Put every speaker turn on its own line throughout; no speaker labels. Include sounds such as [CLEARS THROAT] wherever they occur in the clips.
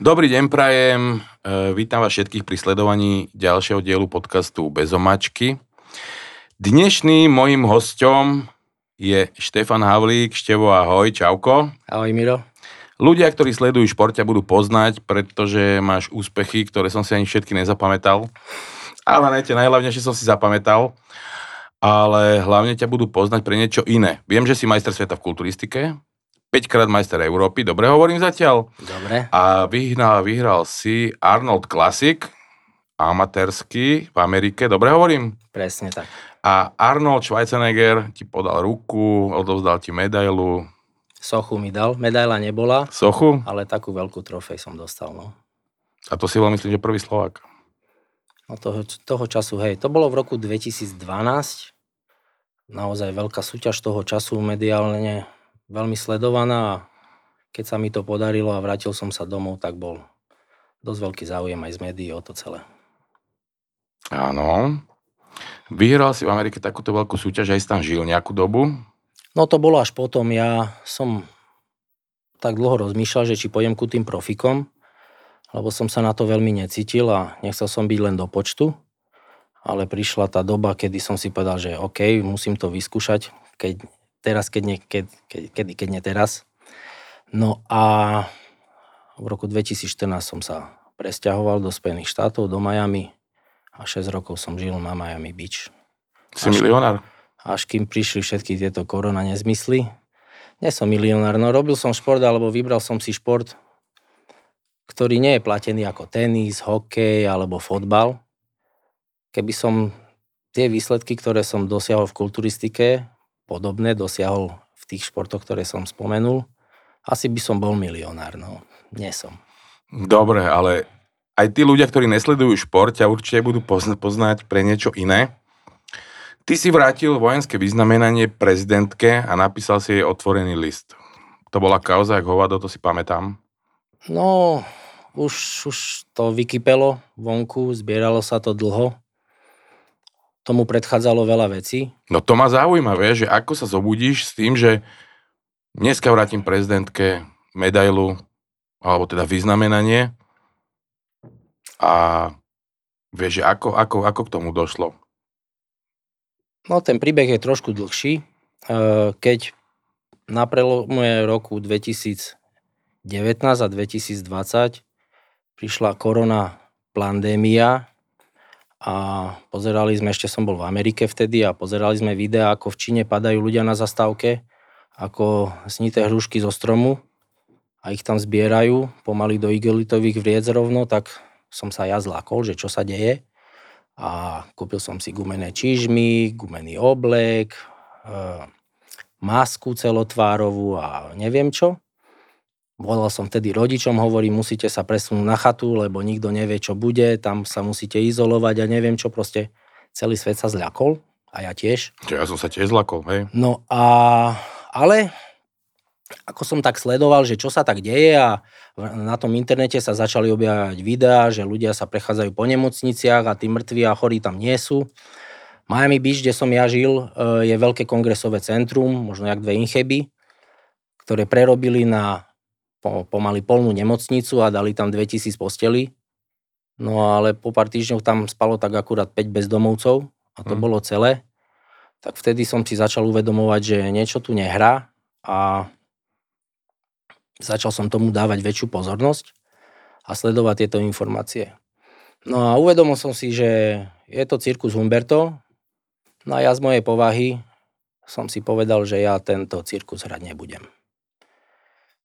Dobrý deň, prajem. E, vítam vás všetkých pri sledovaní ďalšieho dielu podcastu Bezomačky. Dnešným mojim hostom je Štefan Havlík. Števo, ahoj, čauko.
Ahoj, Miro.
Ľudia, ktorí sledujú šport, ťa budú poznať, pretože máš úspechy, ktoré som si ani všetky nezapamätal. Ale ne, tie najhlavnejšie som si zapamätal. Ale hlavne ťa budú poznať pre niečo iné. Viem, že si majster sveta v kulturistike, 5 krát majster Európy, dobre hovorím zatiaľ?
Dobre.
A vyhral, vyhral si Arnold Classic, amatérsky v Amerike, dobre hovorím?
Presne tak.
A Arnold Schwarzenegger ti podal ruku, odovzdal ti medailu.
Sochu mi dal, medaila nebola.
Sochu?
Ale takú veľkú trofej som dostal, no.
A to si bol, myslím, že prvý Slovak.
No toho, toho času, hej, to bolo v roku 2012. Naozaj veľká súťaž toho času mediálne veľmi sledovaná a keď sa mi to podarilo a vrátil som sa domov, tak bol dosť veľký záujem aj z médií o to celé.
Áno. Vyhral si v Amerike takúto veľkú súťaž, aj si tam žil nejakú dobu?
No to bolo až potom. Ja som tak dlho rozmýšľal, že či pôjdem ku tým profikom, lebo som sa na to veľmi necítil a nechcel som byť len do počtu. Ale prišla tá doba, kedy som si povedal, že OK, musím to vyskúšať, keď teraz, keď nie, keď, keď, kedy, keď nie teraz. No a v roku 2014 som sa presťahoval do Spojených štátov, do Miami a 6 rokov som žil na Miami Beach.
Si až, milionár?
Až kým prišli všetky tieto korona nezmysly. Nie som milionár, no robil som šport, alebo vybral som si šport, ktorý nie je platený ako tenis, hokej alebo fotbal. Keby som tie výsledky, ktoré som dosiahol v kulturistike, podobné dosiahol v tých športoch, ktoré som spomenul, asi by som bol milionár, no nie som.
Dobre, ale aj tí ľudia, ktorí nesledujú šport, ťa určite budú poznať pre niečo iné. Ty si vrátil vojenské vyznamenanie prezidentke a napísal si jej otvorený list. To bola kauza, jak hovado, to si pamätám.
No, už, už to vykypelo vonku, zbieralo sa to dlho tomu predchádzalo veľa vecí.
No to ma zaujíma, vieš, že ako sa zobudíš s tým, že dneska vrátim prezidentke medailu, alebo teda vyznamenanie a vieš, že ako, ako, ako k tomu došlo?
No ten príbeh je trošku dlhší. E, keď na prelome roku 2019 a 2020 prišla korona pandémia, a pozerali sme, ešte som bol v Amerike vtedy a pozerali sme videá, ako v Číne padajú ľudia na zastávke, ako snité hrušky zo stromu a ich tam zbierajú pomaly do igelitových vriec rovno, tak som sa ja zlakol, že čo sa deje. A kúpil som si gumené čižmy, gumený oblek, e, masku celotvárovú a neviem čo. Volal som vtedy rodičom, hovorím, musíte sa presunúť na chatu, lebo nikto nevie, čo bude, tam sa musíte izolovať a neviem čo, proste celý svet sa zľakol a ja tiež.
Ja som sa tiež zľakol, hej.
No a, ale ako som tak sledoval, že čo sa tak deje a na tom internete sa začali objavať videá, že ľudia sa prechádzajú po nemocniciach a tí mŕtvi a chorí tam nie sú. Miami Beach, kde som ja žil, e, je veľké kongresové centrum, možno jak dve incheby, ktoré prerobili na po, pomaly polnú nemocnicu a dali tam 2000 postelí. No ale po pár týždňoch tam spalo tak akurát 5 bezdomovcov a to hmm. bolo celé. Tak vtedy som si začal uvedomovať, že niečo tu nehrá a začal som tomu dávať väčšiu pozornosť a sledovať tieto informácie. No a uvedomil som si, že je to cirkus Humberto, no a ja z mojej povahy som si povedal, že ja tento cirkus hrať nebudem.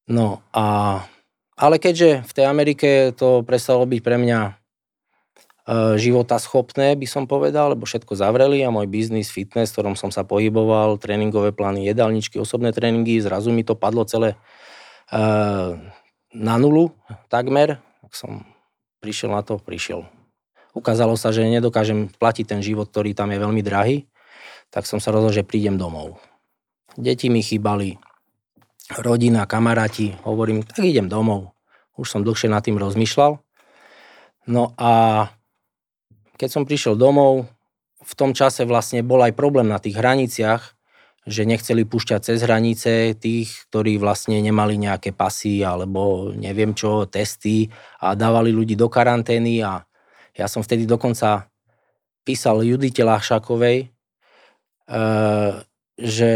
No a, ale keďže v tej Amerike to prestalo byť pre mňa e, života schopné, by som povedal, lebo všetko zavreli a môj biznis, fitness, v ktorom som sa pohyboval, tréningové plány, jedálničky, osobné tréningy, zrazu mi to padlo celé e, na nulu takmer, tak som prišiel na to, prišiel. Ukázalo sa, že nedokážem platiť ten život, ktorý tam je veľmi drahý, tak som sa rozhodol, že prídem domov. Deti mi chýbali, rodina, kamaráti, hovorím, tak idem domov. Už som dlhšie nad tým rozmýšľal. No a keď som prišiel domov, v tom čase vlastne bol aj problém na tých hraniciach, že nechceli púšťať cez hranice tých, ktorí vlastne nemali nejaké pasy alebo neviem čo, testy a dávali ľudí do karantény a ja som vtedy dokonca písal Judite Lášakovej, e, že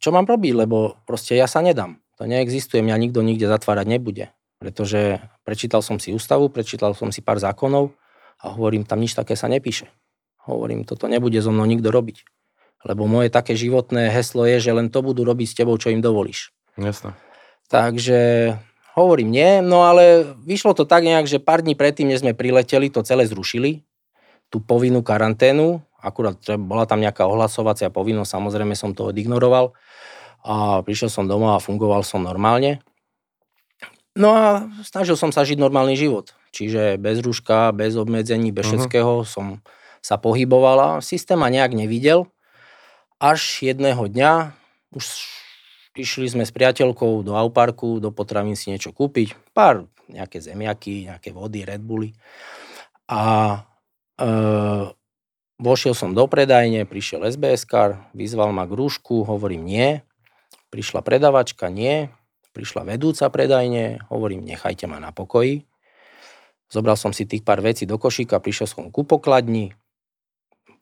čo mám robiť, lebo proste ja sa nedám. To neexistuje, mňa nikto nikde zatvárať nebude. Pretože prečítal som si ústavu, prečítal som si pár zákonov a hovorím, tam nič také sa nepíše. Hovorím, toto nebude so mnou nikto robiť. Lebo moje také životné heslo je, že len to budú robiť s tebou, čo im dovolíš.
Jasné.
Takže hovorím nie, no ale vyšlo to tak nejak, že pár dní predtým, než sme prileteli, to celé zrušili, tú povinnú karanténu, akurát bola tam nejaká ohlasovacia povinnosť, samozrejme som to odignoroval a prišiel som doma a fungoval som normálne. No a snažil som sa žiť normálny život. Čiže bez rúška, bez obmedzení, bez uh-huh. všetkého som sa pohyboval a systém ma nejak nevidel. Až jedného dňa už išli sme s priateľkou do Auparku, do potravín si niečo kúpiť, pár nejaké zemiaky, nejaké vody, Red Bulli. A e, vošiel som do predajne, prišiel SBS vyzval ma k rúšku, hovorím nie. Prišla predavačka, nie. Prišla vedúca predajne, hovorím nechajte ma na pokoji. Zobral som si tých pár vecí do košíka, prišiel som ku pokladni,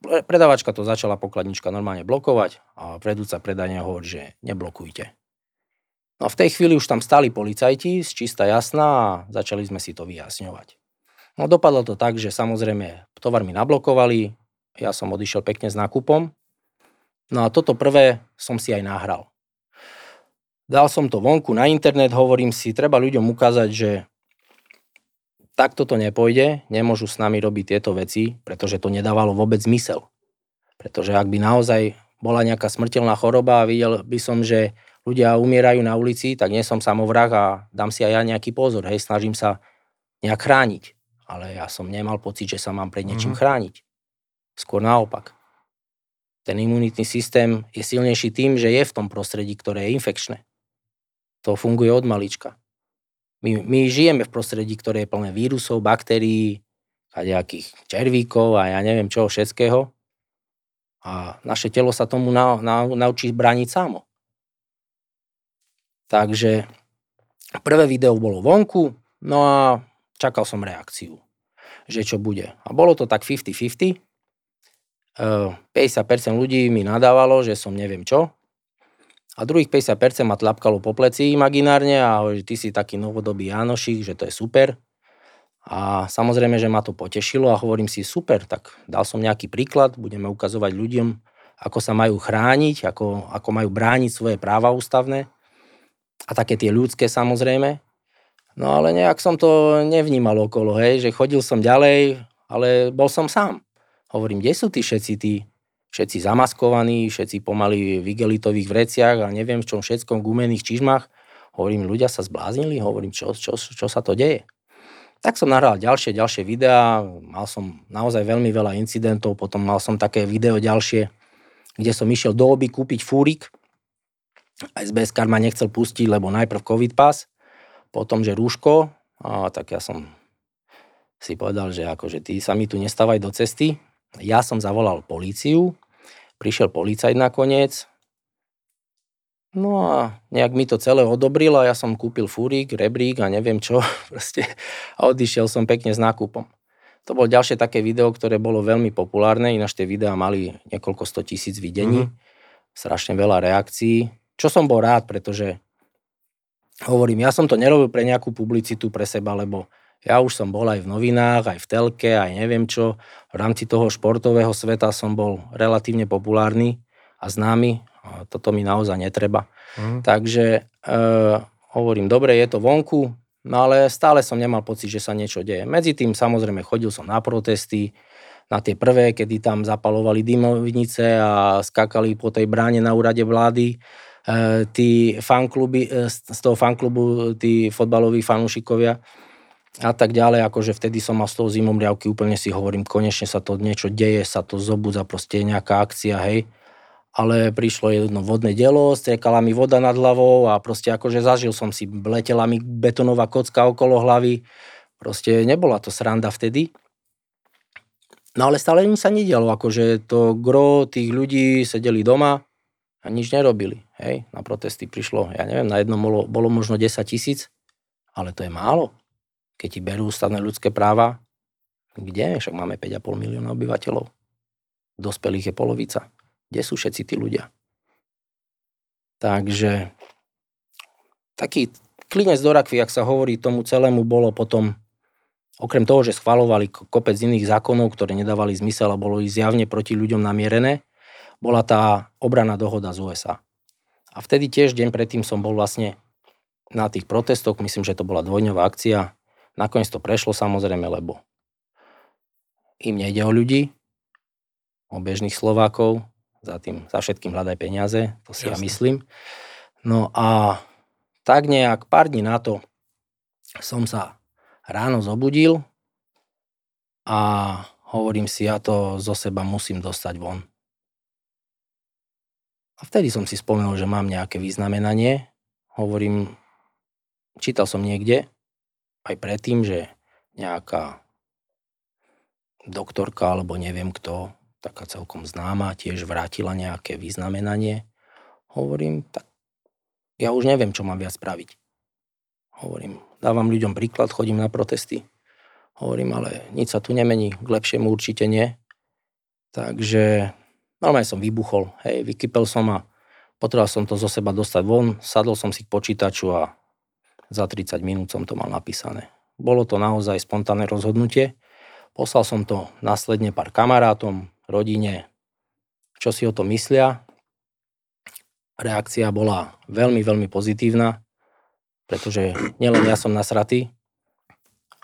predavačka to začala pokladnička normálne blokovať a vedúca predania hovorí, že neblokujte. No a v tej chvíli už tam stali policajti z čista jasná a začali sme si to vyjasňovať. No dopadlo to tak, že samozrejme tovar mi nablokovali, ja som odišiel pekne s nákupom, no a toto prvé som si aj nahral. Dal som to vonku na internet, hovorím si, treba ľuďom ukázať, že takto to nepôjde, nemôžu s nami robiť tieto veci, pretože to nedávalo vôbec zmysel. Pretože ak by naozaj bola nejaká smrteľná choroba a videl by som, že ľudia umierajú na ulici, tak nie som samovrah a dám si aj ja nejaký pozor, hej, snažím sa nejak chrániť. Ale ja som nemal pocit, že sa mám pred niečím mm-hmm. chrániť. Skôr naopak. Ten imunitný systém je silnejší tým, že je v tom prostredí, ktoré je infekčné. To funguje od malička. My, my žijeme v prostredí, ktoré je plné vírusov, baktérií a nejakých červíkov a ja neviem čoho všetkého. A naše telo sa tomu na, na, naučí brániť samo. Takže prvé video bolo vonku, no a čakal som reakciu, že čo bude. A bolo to tak 50-50. 50% ľudí mi nadávalo, že som neviem čo, a druhých 50% ma tlapkalo po pleci imaginárne a že ty si taký novodobý Janošik, že to je super. A samozrejme, že ma to potešilo a hovorím si, super, tak dal som nejaký príklad, budeme ukazovať ľuďom, ako sa majú chrániť, ako, ako majú brániť svoje práva ústavné a také tie ľudské samozrejme. No ale nejak som to nevnímal okolo, hej, že chodil som ďalej, ale bol som sám. Hovorím, kde sú tí všetci tí všetci zamaskovaní, všetci pomaly v igelitových vreciach a neviem v čom všetkom gumených čižmách. Hovorím, ľudia sa zbláznili, hovorím, čo, čo, čo sa to deje. Tak som nahral ďalšie, ďalšie videá, mal som naozaj veľmi veľa incidentov, potom mal som také video ďalšie, kde som išiel do oby kúpiť fúrik. SBS ma nechcel pustiť, lebo najprv COVID pas, potom, že rúško, a tak ja som si povedal, že akože ty sa mi tu nestávaj do cesty, ja som zavolal políciu, prišiel policajt nakoniec, no a nejak mi to celé odobril a ja som kúpil fúrik, rebrík a neviem čo, [LAUGHS] proste, a odišiel som pekne s nákupom. To bolo ďalšie také video, ktoré bolo veľmi populárne, ináč tie videá mali niekoľko sto tisíc videní, mm-hmm. strašne veľa reakcií, čo som bol rád, pretože hovorím, ja som to nerobil pre nejakú publicitu pre seba, lebo ja už som bol aj v novinách, aj v telke, aj neviem čo. V rámci toho športového sveta som bol relatívne populárny a známy. A toto mi naozaj netreba. Mm. Takže e, hovorím, dobre, je to vonku, no ale stále som nemal pocit, že sa niečo deje. Medzi tým samozrejme chodil som na protesty, na tie prvé, kedy tam zapalovali dymovnice a skakali po tej bráne na úrade vlády. E, tí fankluby, e, z toho fanklubu, tí fotbaloví fanúšikovia, a tak ďalej, akože vtedy som mal s tou zimom riavky, úplne si hovorím, konečne sa to niečo deje, sa to zobudza, proste nejaká akcia, hej. Ale prišlo jedno vodné dielo, striekala mi voda nad hlavou a proste akože zažil som si, letela mi betonová kocka okolo hlavy, proste nebola to sranda vtedy. No ale stále im sa nedialo, akože to gro tých ľudí sedeli doma, a nič nerobili. Hej, na protesty prišlo, ja neviem, na jednom bolo, bolo možno 10 tisíc, ale to je málo. Keď ti berú ústavné ľudské práva, kde? Však máme 5,5 milióna obyvateľov. Dospelých je polovica. Kde sú všetci tí ľudia? Takže taký klinec do rakvy, ak sa hovorí tomu celému, bolo potom, okrem toho, že schvalovali kopec iných zákonov, ktoré nedávali zmysel a bolo ich zjavne proti ľuďom namierené, bola tá obrana dohoda z USA. A vtedy tiež deň predtým som bol vlastne na tých protestoch, myslím, že to bola dvojňová akcia. Nakoniec to prešlo samozrejme, lebo im nejde o ľudí, o bežných Slovákov, za tým, za všetkým hľadaj peniaze, to si Jasne. ja myslím. No a tak nejak pár dní na to som sa ráno zobudil a hovorím si, ja to zo seba musím dostať von. A vtedy som si spomenul, že mám nejaké vyznamenanie. Hovorím, čítal som niekde, aj predtým, že nejaká doktorka, alebo neviem kto, taká celkom známa, tiež vrátila nejaké vyznamenanie. Hovorím, tak ja už neviem, čo mám viac spraviť. Hovorím, dávam ľuďom príklad, chodím na protesty. Hovorím, ale nič sa tu nemení, k lepšiemu určite nie. Takže Normálne som vybuchol, hej, vykypel som a potreboval som to zo seba dostať von, sadol som si k počítaču a za 30 minút som to mal napísané. Bolo to naozaj spontánne rozhodnutie. Poslal som to následne pár kamarátom, rodine, čo si o to myslia. Reakcia bola veľmi, veľmi pozitívna, pretože nielen ja som nasratý,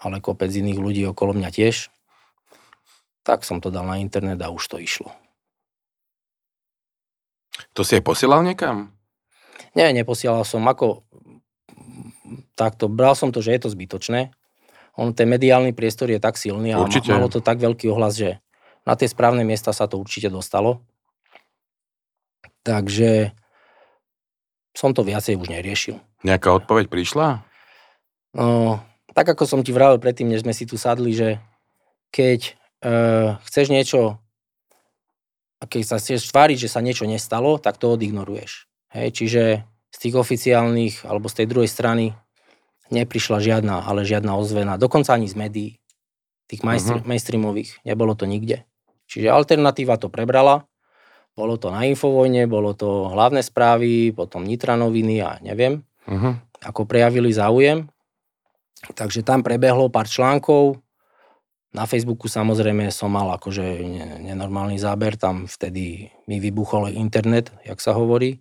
ale kopec iných ľudí okolo mňa tiež. Tak som to dal na internet a už to išlo.
To si aj posielal niekam?
Nie, neposielal som. Ako takto, bral som to, že je to zbytočné. On, ten mediálny priestor je tak silný a určite. malo to tak veľký ohlas, že na tie správne miesta sa to určite dostalo. Takže som to viacej už neriešil.
Nejaká odpoveď prišla?
No, tak ako som ti vravel predtým, než sme si tu sadli, že keď e, chceš niečo a keď sa chceš tváriť, že sa niečo nestalo, tak to odignoruješ. Hej, čiže z tých oficiálnych alebo z tej druhej strany neprišla žiadna, ale žiadna ozvena. Dokonca ani z médií, tých uh-huh. mainstreamových. Nebolo to nikde. Čiže alternatíva to prebrala. Bolo to na Infovojne, bolo to hlavné správy, potom Nitra noviny a neviem, uh-huh. ako prejavili záujem. Takže tam prebehlo pár článkov, na Facebooku samozrejme som mal akože nenormálny záber, tam vtedy mi vybuchol internet, jak sa hovorí.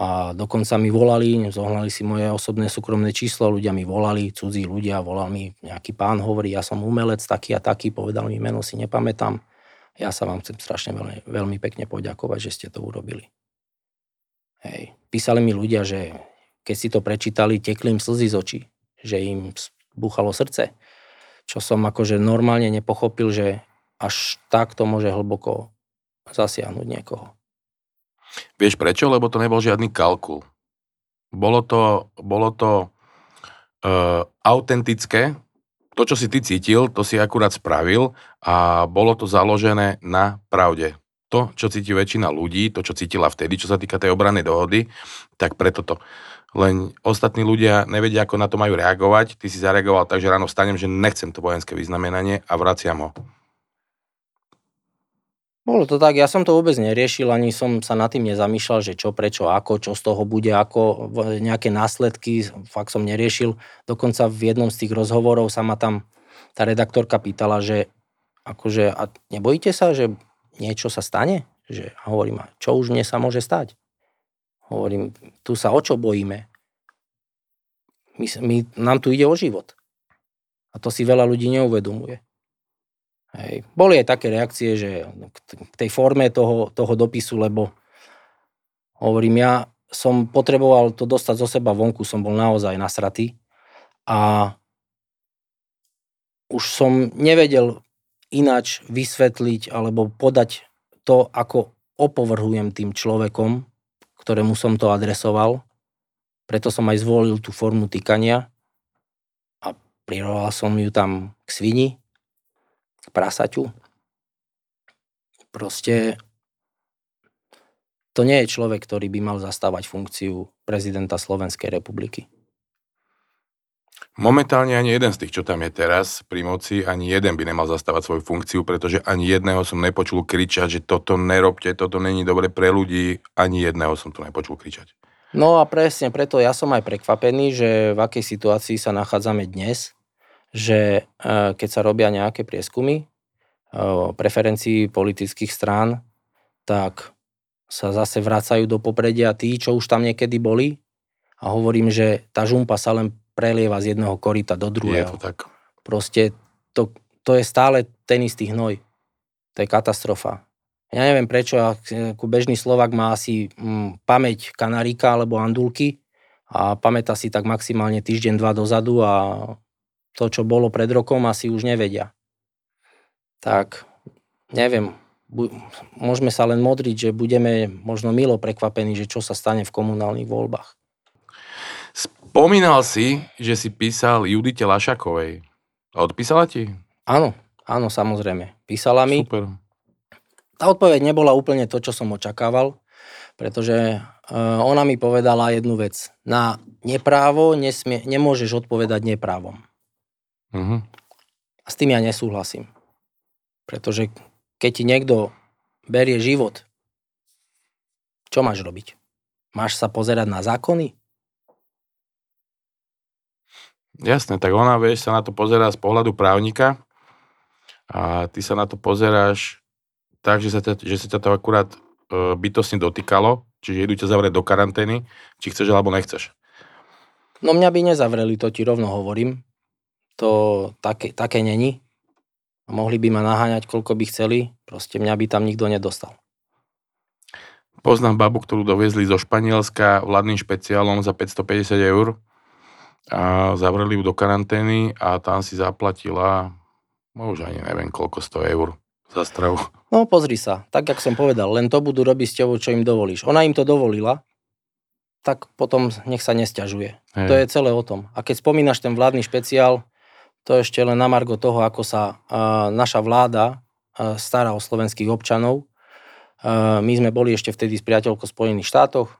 A dokonca mi volali, zohnali si moje osobné súkromné číslo, ľudia mi volali, cudzí ľudia, volal mi nejaký pán, hovorí, ja som umelec taký a taký, povedal mi meno, si nepamätám. Ja sa vám chcem strašne veľmi, veľmi pekne poďakovať, že ste to urobili. Hej. Písali mi ľudia, že keď si to prečítali, tekli im slzy z očí, že im búchalo srdce čo som akože normálne nepochopil, že až takto môže hlboko zasiahnuť niekoho.
Vieš prečo? Lebo to nebol žiadny kalkul. Bolo to, bolo to uh, autentické, to, čo si ty cítil, to si akurát spravil a bolo to založené na pravde. To, čo cíti väčšina ľudí, to, čo cítila vtedy, čo sa týka tej obranej dohody, tak preto to len ostatní ľudia nevedia, ako na to majú reagovať. Ty si zareagoval tak, že ráno vstanem, že nechcem to vojenské vyznamenanie a vraciam ho.
Bolo to tak, ja som to vôbec neriešil, ani som sa nad tým nezamýšľal, že čo, prečo, ako, čo z toho bude, ako nejaké následky, fakt som neriešil. Dokonca v jednom z tých rozhovorov sa ma tam tá redaktorka pýtala, že akože, a nebojíte sa, že niečo sa stane? Že, a hovorím, čo už mne sa môže stať? Hovorím, tu sa o čo bojíme? My, my, nám tu ide o život. A to si veľa ľudí neuvedomuje. Hej. Boli aj také reakcie, že k tej forme toho, toho dopisu, lebo hovorím, ja som potreboval to dostať zo seba vonku, som bol naozaj nasratý a už som nevedel ináč vysvetliť alebo podať to, ako opovrhujem tým človekom, ktorému som to adresoval. Preto som aj zvolil tú formu týkania a priroval som ju tam k svini, prasaťu. Proste to nie je človek, ktorý by mal zastávať funkciu prezidenta Slovenskej republiky.
Momentálne ani jeden z tých, čo tam je teraz pri moci, ani jeden by nemal zastávať svoju funkciu, pretože ani jedného som nepočul kričať, že toto nerobte, toto není dobre pre ľudí, ani jedného som tu nepočul kričať.
No a presne preto ja som aj prekvapený, že v akej situácii sa nachádzame dnes, že e, keď sa robia nejaké prieskumy e, preferencií politických strán, tak sa zase vracajú do popredia tí, čo už tam niekedy boli a hovorím, že tá žumpa sa len prelieva z jedného korita do druhého.
Je to tak.
Proste to, to je stále ten istý hnoj. To je katastrofa. Ja neviem prečo, ako bežný Slovak má asi mm, pamäť kanaríka alebo andulky a pamätá si tak maximálne týždeň, dva dozadu a to, čo bolo pred rokom, asi už nevedia. Tak, neviem, bu- môžeme sa len modriť, že budeme možno milo prekvapení, že čo sa stane v komunálnych voľbách.
Spomínal si, že si písal Judite Lašakovej. Odpísala ti?
Áno, áno, samozrejme. Písala mi.
Super.
Tá odpoveď nebola úplne to, čo som očakával, pretože uh, ona mi povedala jednu vec. Na neprávo nesmie, nemôžeš odpovedať neprávom.
Mhm.
A s tým ja nesúhlasím. Pretože keď ti niekto berie život, čo máš robiť? Máš sa pozerať na zákony?
Jasné, tak ona, vieš, sa na to pozerá z pohľadu právnika a ty sa na to pozeráš tak, že sa, ťa, že sa ťa to akurát e, bytosne dotýkalo, čiže idú ťa zavrieť do karantény, či chceš alebo nechceš.
No mňa by nezavreli, to ti rovno hovorím. To také, také není. Mohli by ma naháňať, koľko by chceli, proste mňa by tam nikto nedostal.
Poznám babu, ktorú doviezli zo Španielska vládnym špeciálom za 550 eur a zavreli ju do karantény a tam si zaplatila, no už ani neviem koľko, 100 eur za stravu.
No pozri sa, tak jak som povedal, len to budú robiť s tebou, čo im dovolíš. Ona im to dovolila, tak potom nech sa nesťažuje.
Hej.
To je celé o tom. A keď spomínaš ten vládny špeciál, to ešte len na margo toho, ako sa naša vláda stará o slovenských občanov. My sme boli ešte vtedy s priateľkou v Spojených štátoch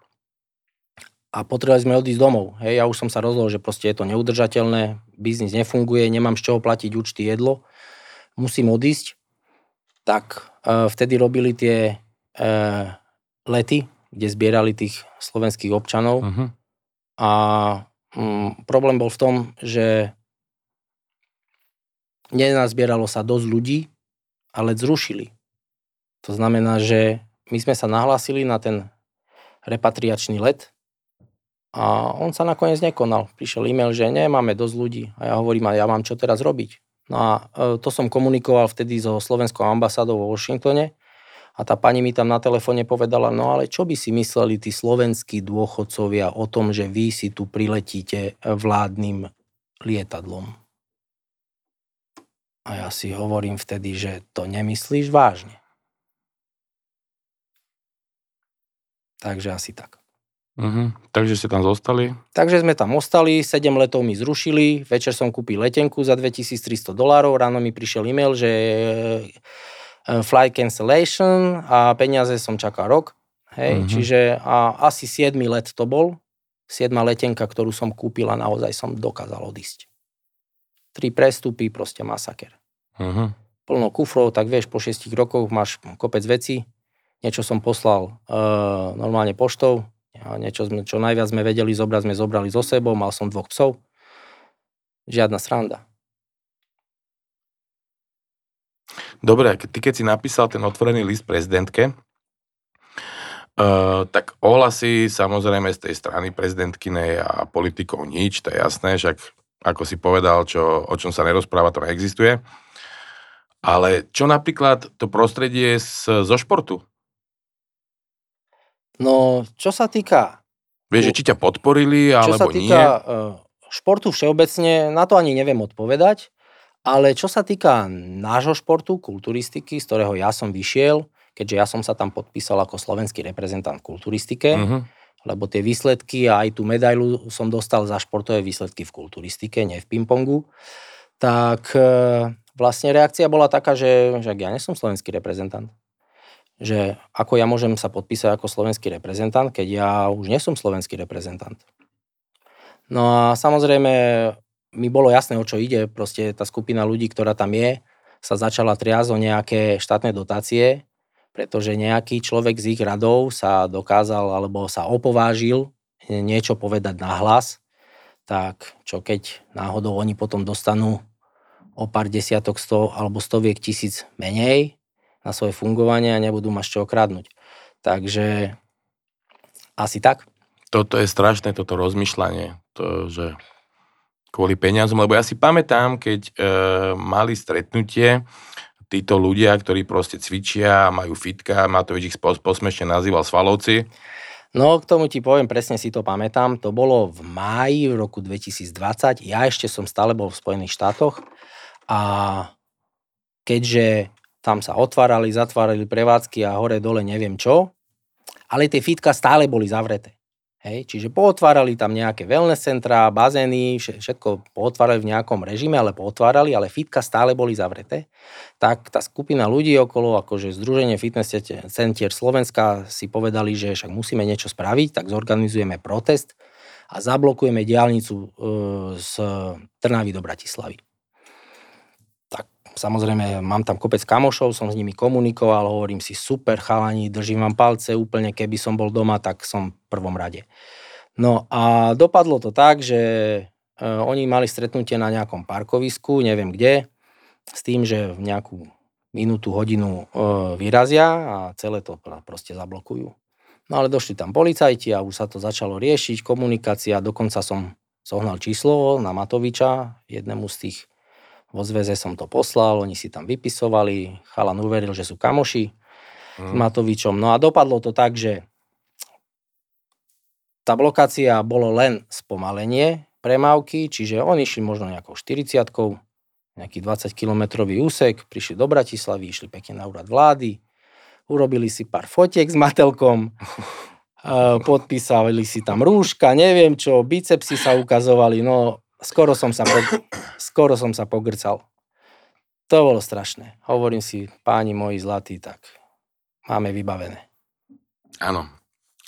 a potrebovali sme odísť domov. Hej, ja už som sa rozhodol, že proste je to neudržateľné, biznis nefunguje, nemám z čoho platiť účty, jedlo, musím odísť. Tak vtedy robili tie uh, lety, kde zbierali tých slovenských občanov
Uh-huh.
a um, problém bol v tom, že nenazbieralo sa dosť ľudí, ale zrušili. To znamená, že my sme sa nahlásili na ten repatriačný let a on sa nakoniec nekonal. Prišiel e-mail, že nemáme dosť ľudí a ja hovorím, a ja mám čo teraz robiť. No a e, to som komunikoval vtedy so slovenskou ambasádou vo Washingtone a tá pani mi tam na telefóne povedala, no ale čo by si mysleli tí slovenskí dôchodcovia o tom, že vy si tu priletíte vládnym lietadlom. A ja si hovorím vtedy, že to nemyslíš vážne. Takže asi tak.
Uh-huh. Takže ste tam zostali?
Takže sme tam ostali, 7 letov mi zrušili, večer som kúpil letenku za 2300 dolárov, ráno mi prišiel e-mail, že e, fly cancellation a peniaze som čakal rok. Hej,
Mhm.
čiže a asi 7 let to bol, 7 letenka, ktorú som kúpil a naozaj som dokázal odísť. Tri prestupy, proste masaker.
Uh-huh.
Plno kufrov, tak vieš, po 6 rokoch máš kopec vecí. Niečo som poslal e, normálne poštou, a niečo sme, čo najviac sme vedeli zobrať, sme zobrali so sebou, mal som dvoch psov. Žiadna sranda.
Dobre, ty keď si napísal ten otvorený list prezidentke, Uh, tak ohlasy samozrejme z tej strany prezidentkynej a politikov nič, to je jasné, však ako si povedal, čo, o čom sa nerozpráva, to neexistuje. Ale čo napríklad to prostredie z, zo športu?
No, čo sa týka,
Vieš, že či ťa podporili,
čo sa
alebo
týka
nie?
eh, športu všeobecne, na to ani neviem odpovedať, ale čo sa týka nášho športu, kulturistiky, z ktorého ja som vyšiel, keďže ja som sa tam podpísal ako slovenský reprezentant v kulturistike,
Uh-huh.
lebo tie výsledky a aj tú medailu som dostal za športové výsledky v kulturistike, nie v pingpongu, tak e, vlastne reakcia bola taká, že, že ja nie som slovenský reprezentant. že ako ja môžem sa podpísať ako slovenský reprezentant, keď ja už nie som slovenský reprezentant. No a samozrejme mi bolo jasné, o čo ide. Proste tá skupina ľudí, ktorá tam je, sa začala triazť o nejaké štátne dotácie, pretože nejaký človek z ich radov sa dokázal alebo sa opovážil niečo povedať na hlas, tak čo keď náhodou oni potom dostanú o pár desiatok, sto alebo stoviek tisíc menej na svoje fungovanie a nebudú mať čo okradnúť. Takže asi tak
toto je strašné, toto rozmýšľanie, to, že kvôli peniazom, lebo ja si pamätám, keď e, mali stretnutie títo ľudia, ktorí proste cvičia, majú fitka, Matovič ich posmešne nazýval svalovci.
No, k tomu ti poviem, presne si to pamätám, to bolo v máji v roku 2020, ja ešte som stále bol v Spojených štátoch a keďže tam sa otvárali, zatvárali prevádzky a hore dole neviem čo, ale tie fitka stále boli zavreté. Hej, čiže pootvárali tam nejaké wellness centra, bazény, všetko pootvárali v nejakom režime, ale pootvárali, ale fitka stále boli zavreté. Tak tá skupina ľudí okolo, akože Združenie fitness centier Slovenska si povedali, že však musíme niečo spraviť, tak zorganizujeme protest a zablokujeme diálnicu e, z Trnavy do Bratislavy. Samozrejme, mám tam kopec kamošov, som s nimi komunikoval, hovorím si, super chalani, držím vám palce úplne, keby som bol doma, tak som v prvom rade. No a dopadlo to tak, že e, oni mali stretnutie na nejakom parkovisku, neviem kde, s tým, že v nejakú minútu, hodinu e, vyrazia a celé to proste zablokujú. No ale došli tam policajti a už sa to začalo riešiť, komunikácia, dokonca som zohnal číslo na Matoviča, jednému z tých vo zväze som to poslal, oni si tam vypisovali, chalan uveril, že sú kamoši mm. s Matovičom. No a dopadlo to tak, že tá blokácia bolo len spomalenie premávky, čiže oni išli možno nejakou 40 nejaký 20 kilometrový úsek, prišli do Bratislavy, išli pekne na úrad vlády, urobili si pár fotiek s Matelkom, [LAUGHS] podpísali si tam rúška, neviem čo, bicepsy sa ukazovali, no skoro som sa, po, skoro som sa pogrcal. To bolo strašné. Hovorím si, páni moji zlatí, tak máme vybavené.
Áno.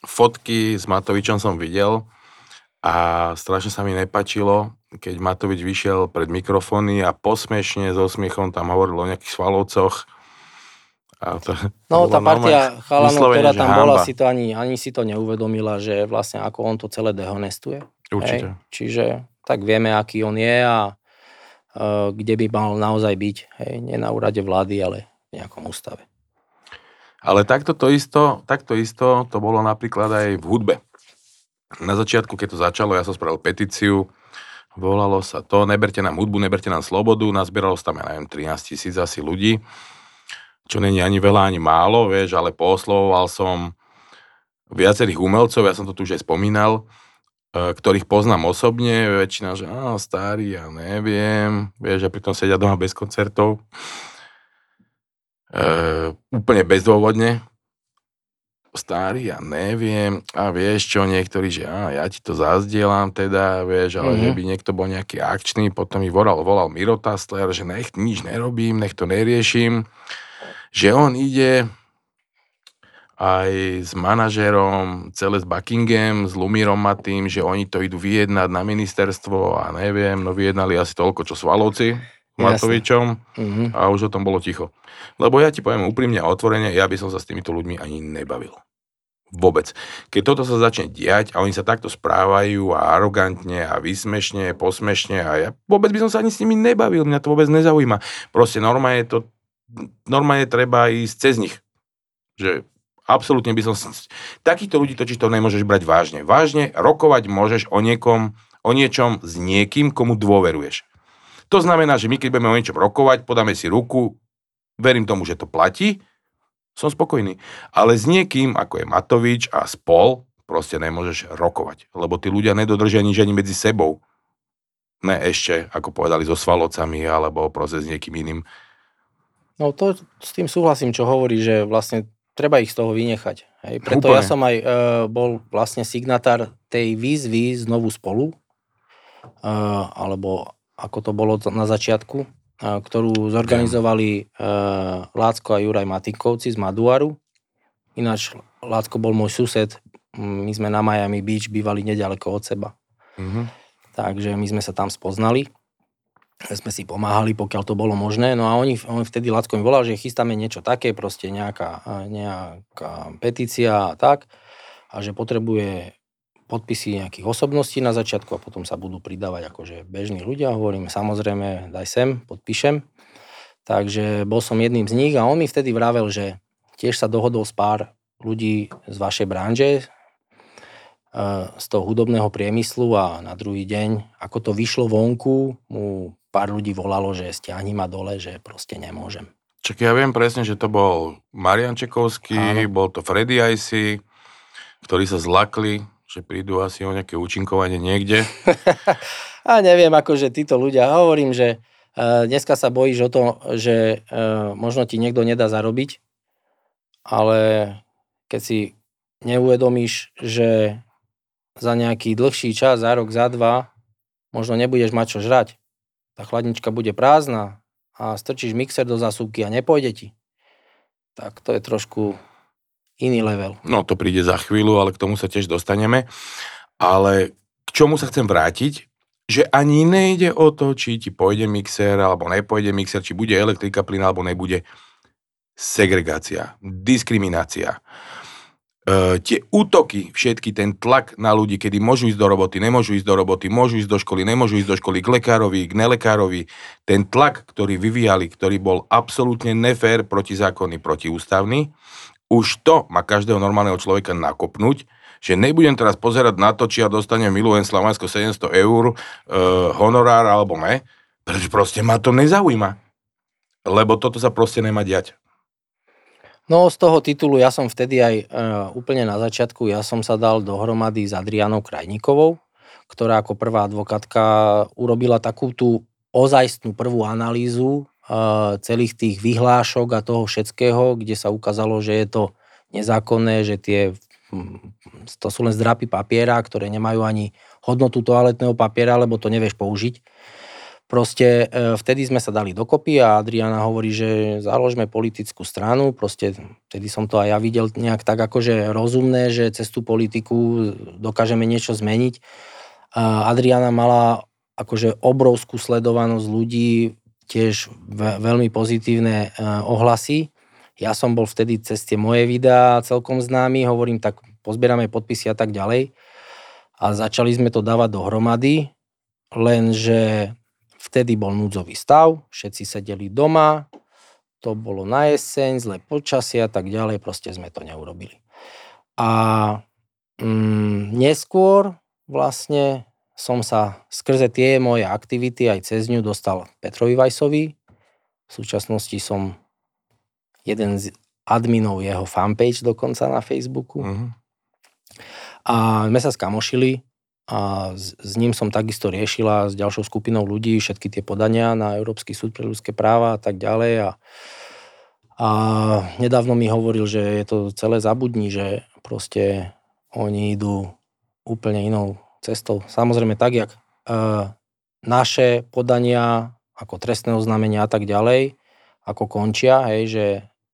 Fotky s Matovičom som videl a strašne sa mi nepačilo, keď Matovič vyšiel pred mikrofóny a posmešne so smiechom tam hovoril o nejakých svalovcoch.
A to, no tá partia chalanov, ktorá tam bola, si to ani, ani si to neuvedomila, že vlastne ako on to celé dehonestuje.
Určite.
Hej? Čiže tak vieme, aký on je a uh, kde by mal naozaj byť. Hej, nie na úrade vlády, ale v nejakom ústave.
Ale takto to isto, takto isto to bolo napríklad aj v hudbe. Na začiatku, keď to začalo, ja som spravil petíciu, volalo sa to, neberte nám hudbu, neberte nám slobodu, nazbieralo sa tam, ja neviem, 13 tisíc asi ľudí, čo není ani veľa, ani málo, vieš, ale poslovoval som viacerých umelcov, ja som to tu už aj spomínal, E, ktorých poznám osobne, väčšina, že á, starý, ja neviem, vieš, že pritom sedia doma bez koncertov. E, úplne bezdôvodne. Starý, ja neviem. A vieš čo, niektorí, že á, ja ti to zazdielam teda, vieš, ale mm-hmm. že mhm. by niekto bol nejaký akčný, potom mi volal, volal Miro Tastler, že nech nič nerobím, nech to neriešim, že on ide, aj s manažerom, celé s Buckingham, s Lumírom Matým, že oni to idú vyjednať na ministerstvo a neviem, no vyjednali asi toľko, čo Svalovci Matovičom mm-hmm. a už o tom bolo ticho. Lebo ja ti poviem úprimne a otvorene, ja by som sa s týmito ľuďmi ani nebavil. Vôbec. Keď toto sa začne diať a oni sa takto správajú a arogantne a vysmešne, posmešne a ja vôbec by som sa ani s nimi nebavil, mňa to vôbec nezaujíma. Proste normálne to, normálne treba ísť cez nich. Že Absolútne by som... Takýchto ľudí totiž to nemôžeš brať vážne. Vážne rokovať môžeš o niekom, o niečom s niekým, komu dôveruješ. To znamená, že my keď budeme o niečom rokovať, podáme si ruku, verím tomu, že to platí, som spokojný. Ale s niekým, ako je Matovič a spol, proste nemôžeš rokovať. Lebo tí ľudia nedodržia nič ani medzi sebou. Ne ešte, ako povedali, so svalovcami alebo proste s niekým iným.
No to s tým súhlasím, čo hovorí, že vlastne treba ich z toho vynechať. Hej. Preto Úplne. ja som aj uh, bol vlastne signatár tej výzvy znovu spolu, uh, alebo ako to bolo na začiatku, uh, ktorú zorganizovali uh, Lácko a Juraj Matinkovci z Maduaru. Ináč Lácko bol môj sused, my sme na Miami Beach bývali nedaleko od seba.
Mhm.
Takže my sme sa tam spoznali. Sme si pomáhali, pokiaľ to bolo možné. No a oni, on vtedy Lacko mi volal, že chystáme niečo také, proste nejaká, nejaká petícia a tak. A že potrebuje podpisy nejakých osobností na začiatku a potom sa budú pridávať akože bežní ľudia. Hovorím, samozrejme, daj sem, podpíšem. Takže bol som jedným z nich a on mi vtedy vravel, že tiež sa dohodol s pár ľudí z vašej branže, z toho hudobného priemyslu a na druhý deň, ako to vyšlo vonku, mu pár ľudí volalo, že stiahni ma dole, že proste nemôžem.
Čak ja viem presne, že to bol Marian Čekovský, Áno. bol to Freddy Icy, ktorí sa zlakli, že prídu asi o nejaké účinkovanie niekde. [LAUGHS]
a neviem, akože títo ľudia, hovorím, že uh, dneska sa bojíš o to, že uh, možno ti niekto nedá zarobiť, ale keď si neuvedomíš, že za nejaký dlhší čas, za rok, za dva, možno nebudeš mať čo žrať. Tá chladnička bude prázdna a strčíš mixer do zasúky a nepôjde ti. Tak to je trošku iný level.
No to príde za chvíľu, ale k tomu sa tiež dostaneme. Ale k čomu sa chcem vrátiť, že ani nejde o to, či ti pôjde mixer alebo nepôjde mixer, či bude elektrika, plyn alebo nebude. Segregácia, diskriminácia uh, tie útoky, všetky ten tlak na ľudí, kedy môžu ísť do roboty, nemôžu ísť do roboty, môžu ísť do školy, nemôžu ísť do školy, k lekárovi, k nelekárovi, ten tlak, ktorý vyvíjali, ktorý bol absolútne nefér, protizákonný, protiústavný, už to má každého normálneho človeka nakopnúť, že nebudem teraz pozerať na to, či ja dostanem milujem Slovensko 700 eur, uh, honorár alebo ne, pretože proste ma to nezaujíma. Lebo toto sa proste nemá diať.
No z toho titulu ja som vtedy aj e, úplne na začiatku, ja som sa dal dohromady s Adrianou Krajníkovou, ktorá ako prvá advokátka urobila takú tú ozajstnú prvú analýzu e, celých tých vyhlášok a toho všetkého, kde sa ukázalo, že je to nezákonné, že tie to sú len zdrapy papiera, ktoré nemajú ani hodnotu toaletného papiera, lebo to nevieš použiť Proste e, vtedy sme sa dali dokopy a Adriana hovorí, že založme politickú stranu, proste vtedy som to aj ja videl nejak tak akože rozumné, že cez tú politiku dokážeme niečo zmeniť. Adriana mala akože obrovskú sledovanosť ľudí, tiež veľmi pozitívne e, ohlasy. Ja som bol vtedy cez tie moje videá celkom známy, hovorím tak, pozbierame podpisy a tak ďalej. A začali sme to dávať dohromady, lenže Vtedy bol núdzový stav, všetci sedeli doma, to bolo na jeseň, zlé počasie a tak ďalej, proste sme to neurobili. A mm, neskôr vlastne som sa skrze tie moje aktivity aj cez ňu dostal Petrovi Vajsovi. V súčasnosti som jeden z adminov jeho fanpage dokonca na Facebooku. Uh-huh. A sme sa skamošili a s, s ním som takisto riešila s ďalšou skupinou ľudí všetky tie podania na Európsky súd pre ľudské práva a tak ďalej a, a nedávno mi hovoril, že je to celé zabudní, že proste oni idú úplne inou cestou. Samozrejme tak, jak e, naše podania ako trestné oznámenia a tak ďalej, ako končia, hej, že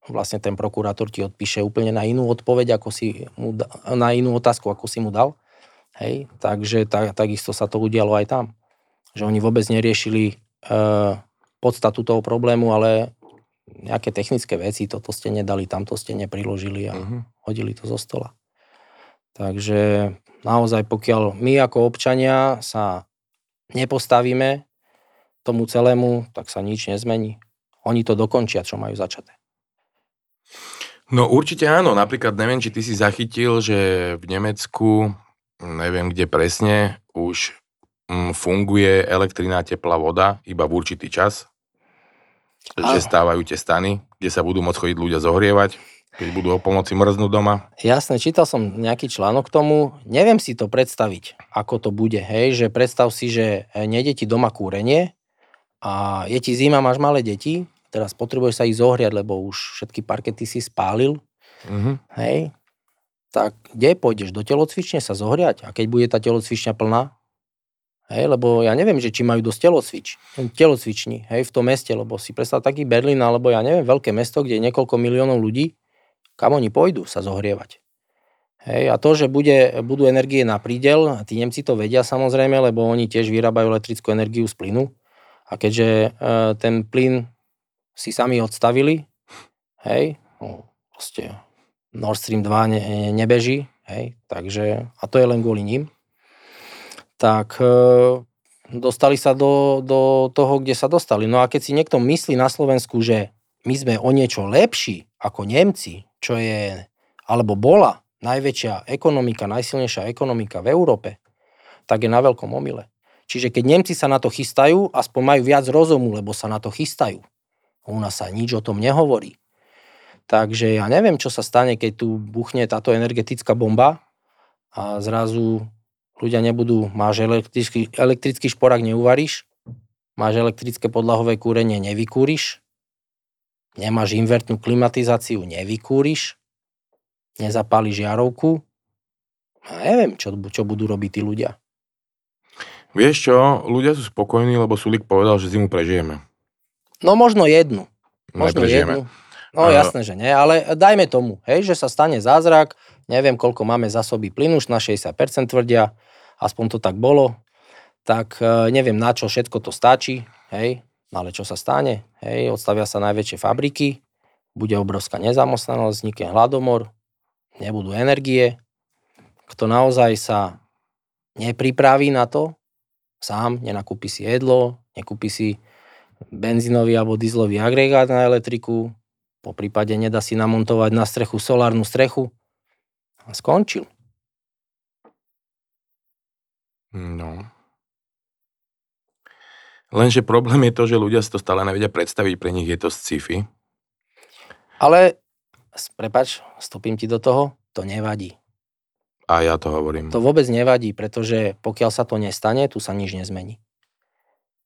vlastne ten prokurátor ti odpíše úplne na inú odpoveď, ako si mu, na inú otázku, ako si mu dal Hej, takže tak, takisto sa to udialo aj tam. Že oni vôbec neriešili e, podstatu toho problému, ale nejaké technické veci, toto ste nedali, tamto ste nepriložili a uh-huh. hodili to zo stola. Takže naozaj, pokiaľ my ako občania sa nepostavíme tomu celému, tak sa nič nezmení. Oni to dokončia, čo majú začaté.
No určite áno. Napríklad neviem, či ty si zachytil, že v Nemecku neviem kde presne, už mm, funguje elektrina, teplá voda iba v určitý čas. Že stávajú tie stany, kde sa budú môcť chodiť ľudia zohrievať, keď budú o pomoci mrznúť doma.
Jasne, čítal som nejaký článok k tomu. Neviem si to predstaviť, ako to bude. Hej, že predstav si, že e, nejde ti doma kúrenie a je ti zima, máš malé deti, teraz potrebuješ sa ich zohriať, lebo už všetky parkety si spálil. Mm-hmm. Hej, tak kde pôjdeš? Do telocvične sa zohriať? A keď bude tá telocvičňa plná? Hej, lebo ja neviem, že či majú dosť telocvič, telocviční hej, v tom meste, lebo si predstav taký Berlín, alebo ja neviem, veľké mesto, kde je niekoľko miliónov ľudí Kam oni pôjdu sa zohrievať? Hej, a to, že bude, budú energie na prídel, tí Nemci to vedia samozrejme, lebo oni tiež vyrábajú elektrickú energiu z plynu. A keďže e, ten plyn si sami odstavili, hej, no, proste Nord Stream 2 ne, nebeží, hej, takže, a to je len kvôli ním, tak e, dostali sa do, do toho, kde sa dostali. No a keď si niekto myslí na Slovensku, že my sme o niečo lepší ako Nemci, čo je, alebo bola najväčšia ekonomika, najsilnejšia ekonomika v Európe, tak je na veľkom omyle. Čiže keď Nemci sa na to chystajú, aspoň majú viac rozumu, lebo sa na to chystajú. U nás sa nič o tom nehovorí. Takže ja neviem, čo sa stane, keď tu buchne táto energetická bomba a zrazu ľudia nebudú, máš elektrický, elektrický šporák, neuvaríš, máš elektrické podlahové kúrenie, nevykúriš, nemáš invertnú klimatizáciu, nevykúriš, nezapáliš žiarovku. Ja neviem, čo, čo budú robiť tí ľudia.
Vieš čo, ľudia sú spokojní, lebo Sulik povedal, že zimu prežijeme.
No možno jednu. Možno
Neprežijeme.
jednu. No jasné, že nie, ale dajme tomu, hej, že sa stane zázrak, neviem, koľko máme zásoby plynu, už na 60% tvrdia, aspoň to tak bolo, tak e, neviem, na čo všetko to stačí, hej, ale čo sa stane, hej, odstavia sa najväčšie fabriky, bude obrovská nezamestnanosť, vznikne hladomor, nebudú energie, kto naozaj sa nepripraví na to, sám, nenakúpi si jedlo, nekúpi si benzínový alebo dieselový agregát na elektriku, po prípade nedá si namontovať na strechu solárnu strechu a skončil.
No. Lenže problém je to, že ľudia si to stále nevedia predstaviť, pre nich je to sci-fi.
Ale, prepač, stúpim ti do toho, to nevadí.
A ja to hovorím.
To vôbec nevadí, pretože pokiaľ sa to nestane, tu sa nič nezmení.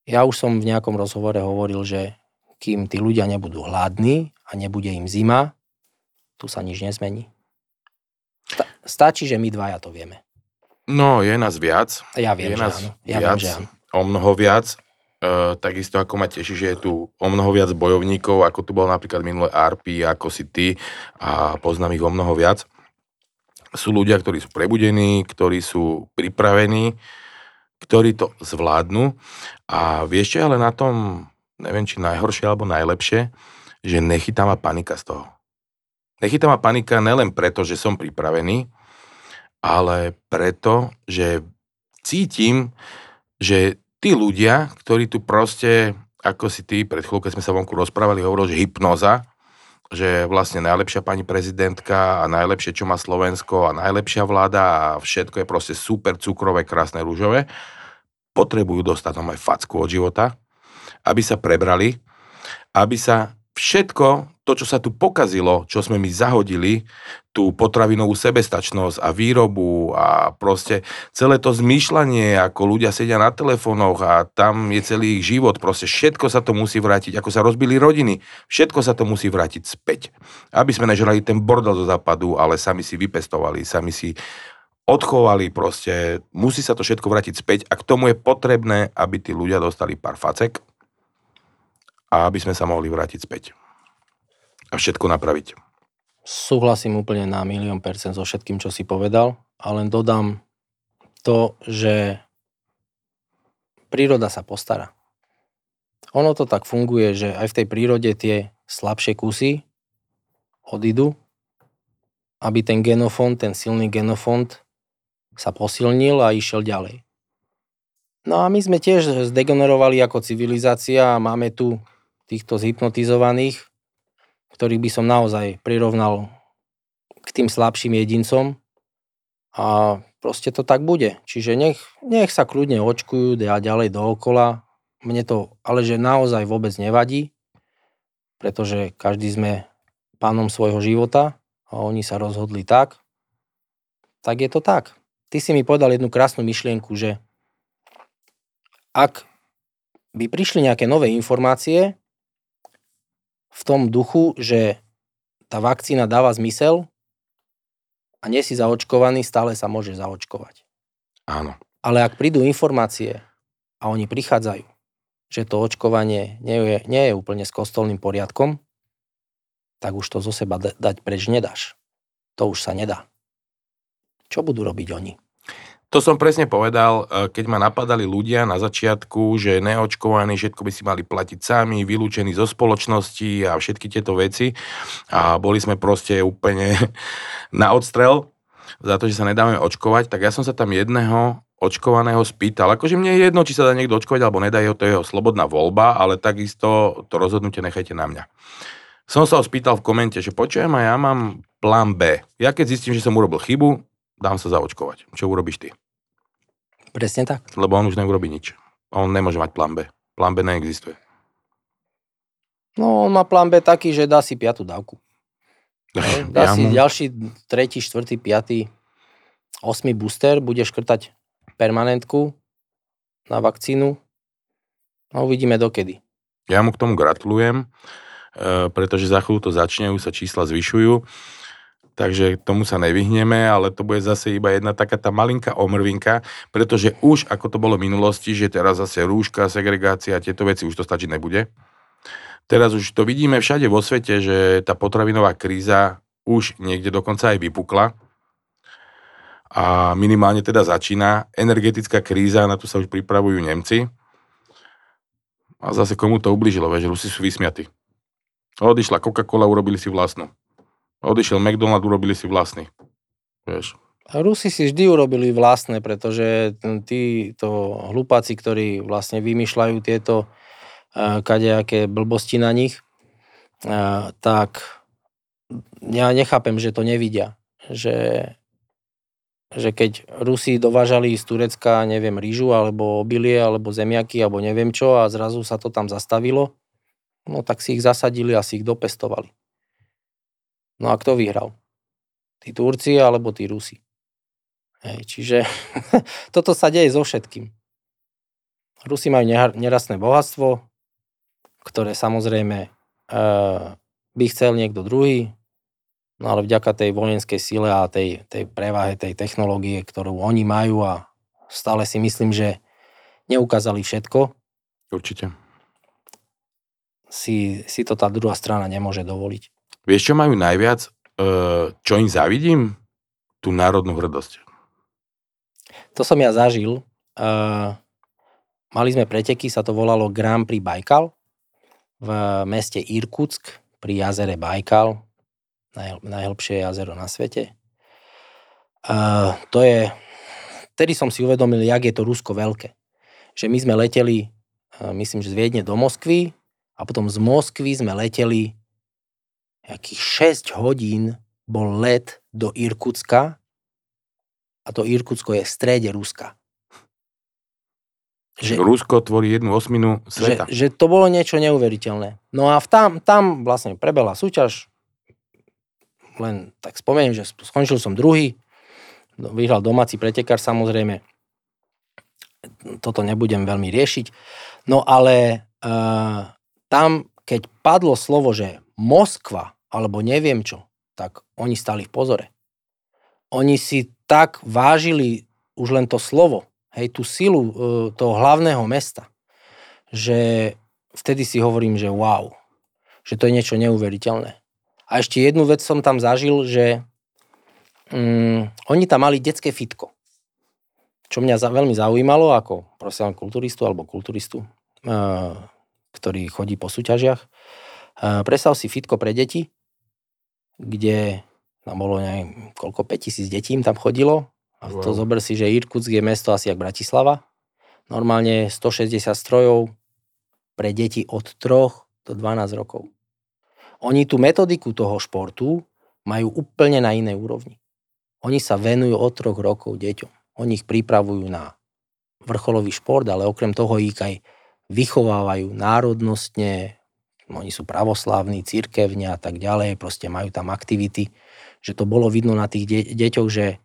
Ja už som v nejakom rozhovore hovoril, že kým tí ľudia nebudú hladní a nebude im zima, tu sa nič nezmení. Sta- stačí, že my dvaja to vieme.
No, je nás viac.
Ja viem,
je
že
nás
áno. Ja
viac,
viem, že áno.
o mnoho viac. E, takisto ako ma teší, že je tu o mnoho viac bojovníkov, ako tu bol napríklad minulé RP, ako si ty a poznám ich o mnoho viac. Sú ľudia, ktorí sú prebudení, ktorí sú pripravení, ktorí to zvládnu. A vieš čo ale na tom, neviem či najhoršie alebo najlepšie, že nechytá ma panika z toho. Nechytá ma panika nelen preto, že som pripravený, ale preto, že cítim, že tí ľudia, ktorí tu proste, ako si ty pred chvíľou, keď sme sa vonku rozprávali, hovoril, že hypnoza, že vlastne najlepšia pani prezidentka a najlepšie, čo má Slovensko a najlepšia vláda a všetko je proste super cukrové, krásne, rúžové, potrebujú dostať tam aj facku od života, aby sa prebrali, aby sa všetko to, čo sa tu pokazilo, čo sme my zahodili, tú potravinovú sebestačnosť a výrobu a proste celé to zmýšľanie, ako ľudia sedia na telefónoch a tam je celý ich život, proste všetko sa to musí vrátiť, ako sa rozbili rodiny, všetko sa to musí vrátiť späť. Aby sme nežrali ten bordel zo západu, ale sami si vypestovali, sami si odchovali proste, musí sa to všetko vrátiť späť a k tomu je potrebné, aby tí ľudia dostali pár facek a aby sme sa mohli vrátiť späť. A všetko napraviť.
Súhlasím úplne na milión percent so všetkým, čo si povedal, a len dodám to, že príroda sa postará. Ono to tak funguje, že aj v tej prírode tie slabšie kusy odídu, aby ten genofond, ten silný genofond sa posilnil a išiel ďalej. No a my sme tiež zdegenerovali ako civilizácia a máme tu týchto zhypnotizovaných, ktorých by som naozaj prirovnal k tým slabším jedincom a proste to tak bude. Čiže nech, nech sa kľudne očkujú a ďalej dookola. Mne to ale že naozaj vôbec nevadí, pretože každý sme pánom svojho života a oni sa rozhodli tak, tak je to tak. Ty si mi povedal jednu krásnu myšlienku, že ak by prišli nejaké nové informácie v tom duchu, že tá vakcína dáva zmysel a nie si zaočkovaný, stále sa môže zaočkovať.
Áno.
Ale ak prídu informácie a oni prichádzajú, že to očkovanie nie je, nie je úplne s kostolným poriadkom, tak už to zo seba da- dať preč nedáš. To už sa nedá. Čo budú robiť oni?
To som presne povedal, e, keď ma napadali ľudia na začiatku, že neočkovaní, všetko by si mali platiť sami, vylúčení zo spoločnosti a všetky tieto veci. A boli sme proste úplne [LAUGHS] na odstrel za to, že sa nedáme očkovať, tak ja som sa tam jedného očkovaného spýtal. Akože mne je jedno, či sa dá niekto očkovať alebo nedá, to je jeho slobodná voľba, ale takisto to rozhodnutie nechajte na mňa. Som sa ho spýtal v komente, že počujem a ja mám plán B. Ja keď zistím, že som urobil chybu, dám sa zaočkovať. Čo urobíš ty?
Presne tak.
Lebo on už neurobi nič. On nemôže mať plán B. Plán B neexistuje.
No, on má plán B taký, že dá si piatú dávku. [LAUGHS] Dá ja si mu... ďalší, tretí, štvrtý, piatý, osmi booster, bude škrtať permanentku na vakcínu. No uvidíme dokedy.
Ja mu k tomu gratulujem, e, pretože za chvíľu to začne, už sa čísla zvyšujú takže tomu sa nevyhneme, ale to bude zase iba jedna taká tá malinká omrvinka, pretože už ako to bolo v minulosti, že teraz zase rúška, segregácia, tieto veci už to stačiť nebude. Teraz už to vidíme všade vo svete, že tá potravinová kríza už niekde dokonca aj vypukla a minimálne teda začína. Energetická kríza, na to sa už pripravujú Nemci. A zase komu to ubližilo, že Rusi sú vysmiatí. Odišla Coca-Cola, urobili si vlastnú. Odišiel McDonald, urobili si vlastný. Vieš.
Rusi si vždy urobili vlastné, pretože to hlupáci, ktorí vlastne vymýšľajú tieto uh, kadejaké blbosti na nich, uh, tak ja nechápem, že to nevidia. Že, že keď Rusi dovážali z Turecka, neviem, rýžu, alebo obilie, alebo zemiaky, alebo neviem čo, a zrazu sa to tam zastavilo, no tak si ich zasadili a si ich dopestovali. No a kto vyhral? Tí Turci alebo tí Rusi? Hej, čiže [LAUGHS] toto sa deje so všetkým. Rusi majú nerastné bohatstvo, ktoré samozrejme e, by chcel niekto druhý, no ale vďaka tej vojenskej sile a tej, tej prevahe, tej technológie, ktorú oni majú a stále si myslím, že neukázali všetko.
Určite.
Si, si to tá druhá strana nemôže dovoliť.
Vieš, čo majú najviac, e, čo im závidím? Tú národnú hrdosť.
To som ja zažil. E, mali sme preteky, sa to volalo Grand Prix Baikal v meste Irkutsk pri jazere Baikal, naj, najhlbšie jazero na svete. E, to je, vtedy som si uvedomil, jak je to Rusko veľké. Že my sme leteli, myslím, že z Viedne do Moskvy a potom z Moskvy sme leteli nejakých 6 hodín bol let do Irkutska a to Irkutsko je v strede Ruska.
Že, Rusko tvorí jednu osminu sveta.
Že, že to bolo niečo neuveriteľné. No a v tam, tam vlastne prebehla súťaž, len tak spomeniem, že skončil som druhý, vyhral domáci pretekár samozrejme, toto nebudem veľmi riešiť, no ale uh, tam, keď padlo slovo, že Moskva alebo neviem čo, tak oni stali v pozore. Oni si tak vážili už len to slovo, hej, tú silu e, toho hlavného mesta, že vtedy si hovorím, že wow, že to je niečo neuveriteľné. A ešte jednu vec som tam zažil, že um, oni tam mali detské fitko. Čo mňa za, veľmi zaujímalo ako profesionálny kulturistu alebo kulturistu, uh, ktorý chodí po súťažiach. Predstav si fitko pre deti, kde tam bolo neviem, koľko, 5000 detí tam chodilo. A wow. to zober si, že Irkutsk je mesto asi jak Bratislava. Normálne 160 strojov pre deti od 3 do 12 rokov. Oni tú metodiku toho športu majú úplne na inej úrovni. Oni sa venujú od troch rokov deťom. Oni ich pripravujú na vrcholový šport, ale okrem toho ich aj vychovávajú národnostne, oni sú pravoslávni, církevne a tak ďalej, proste majú tam aktivity, že to bolo vidno na tých de- deťoch, že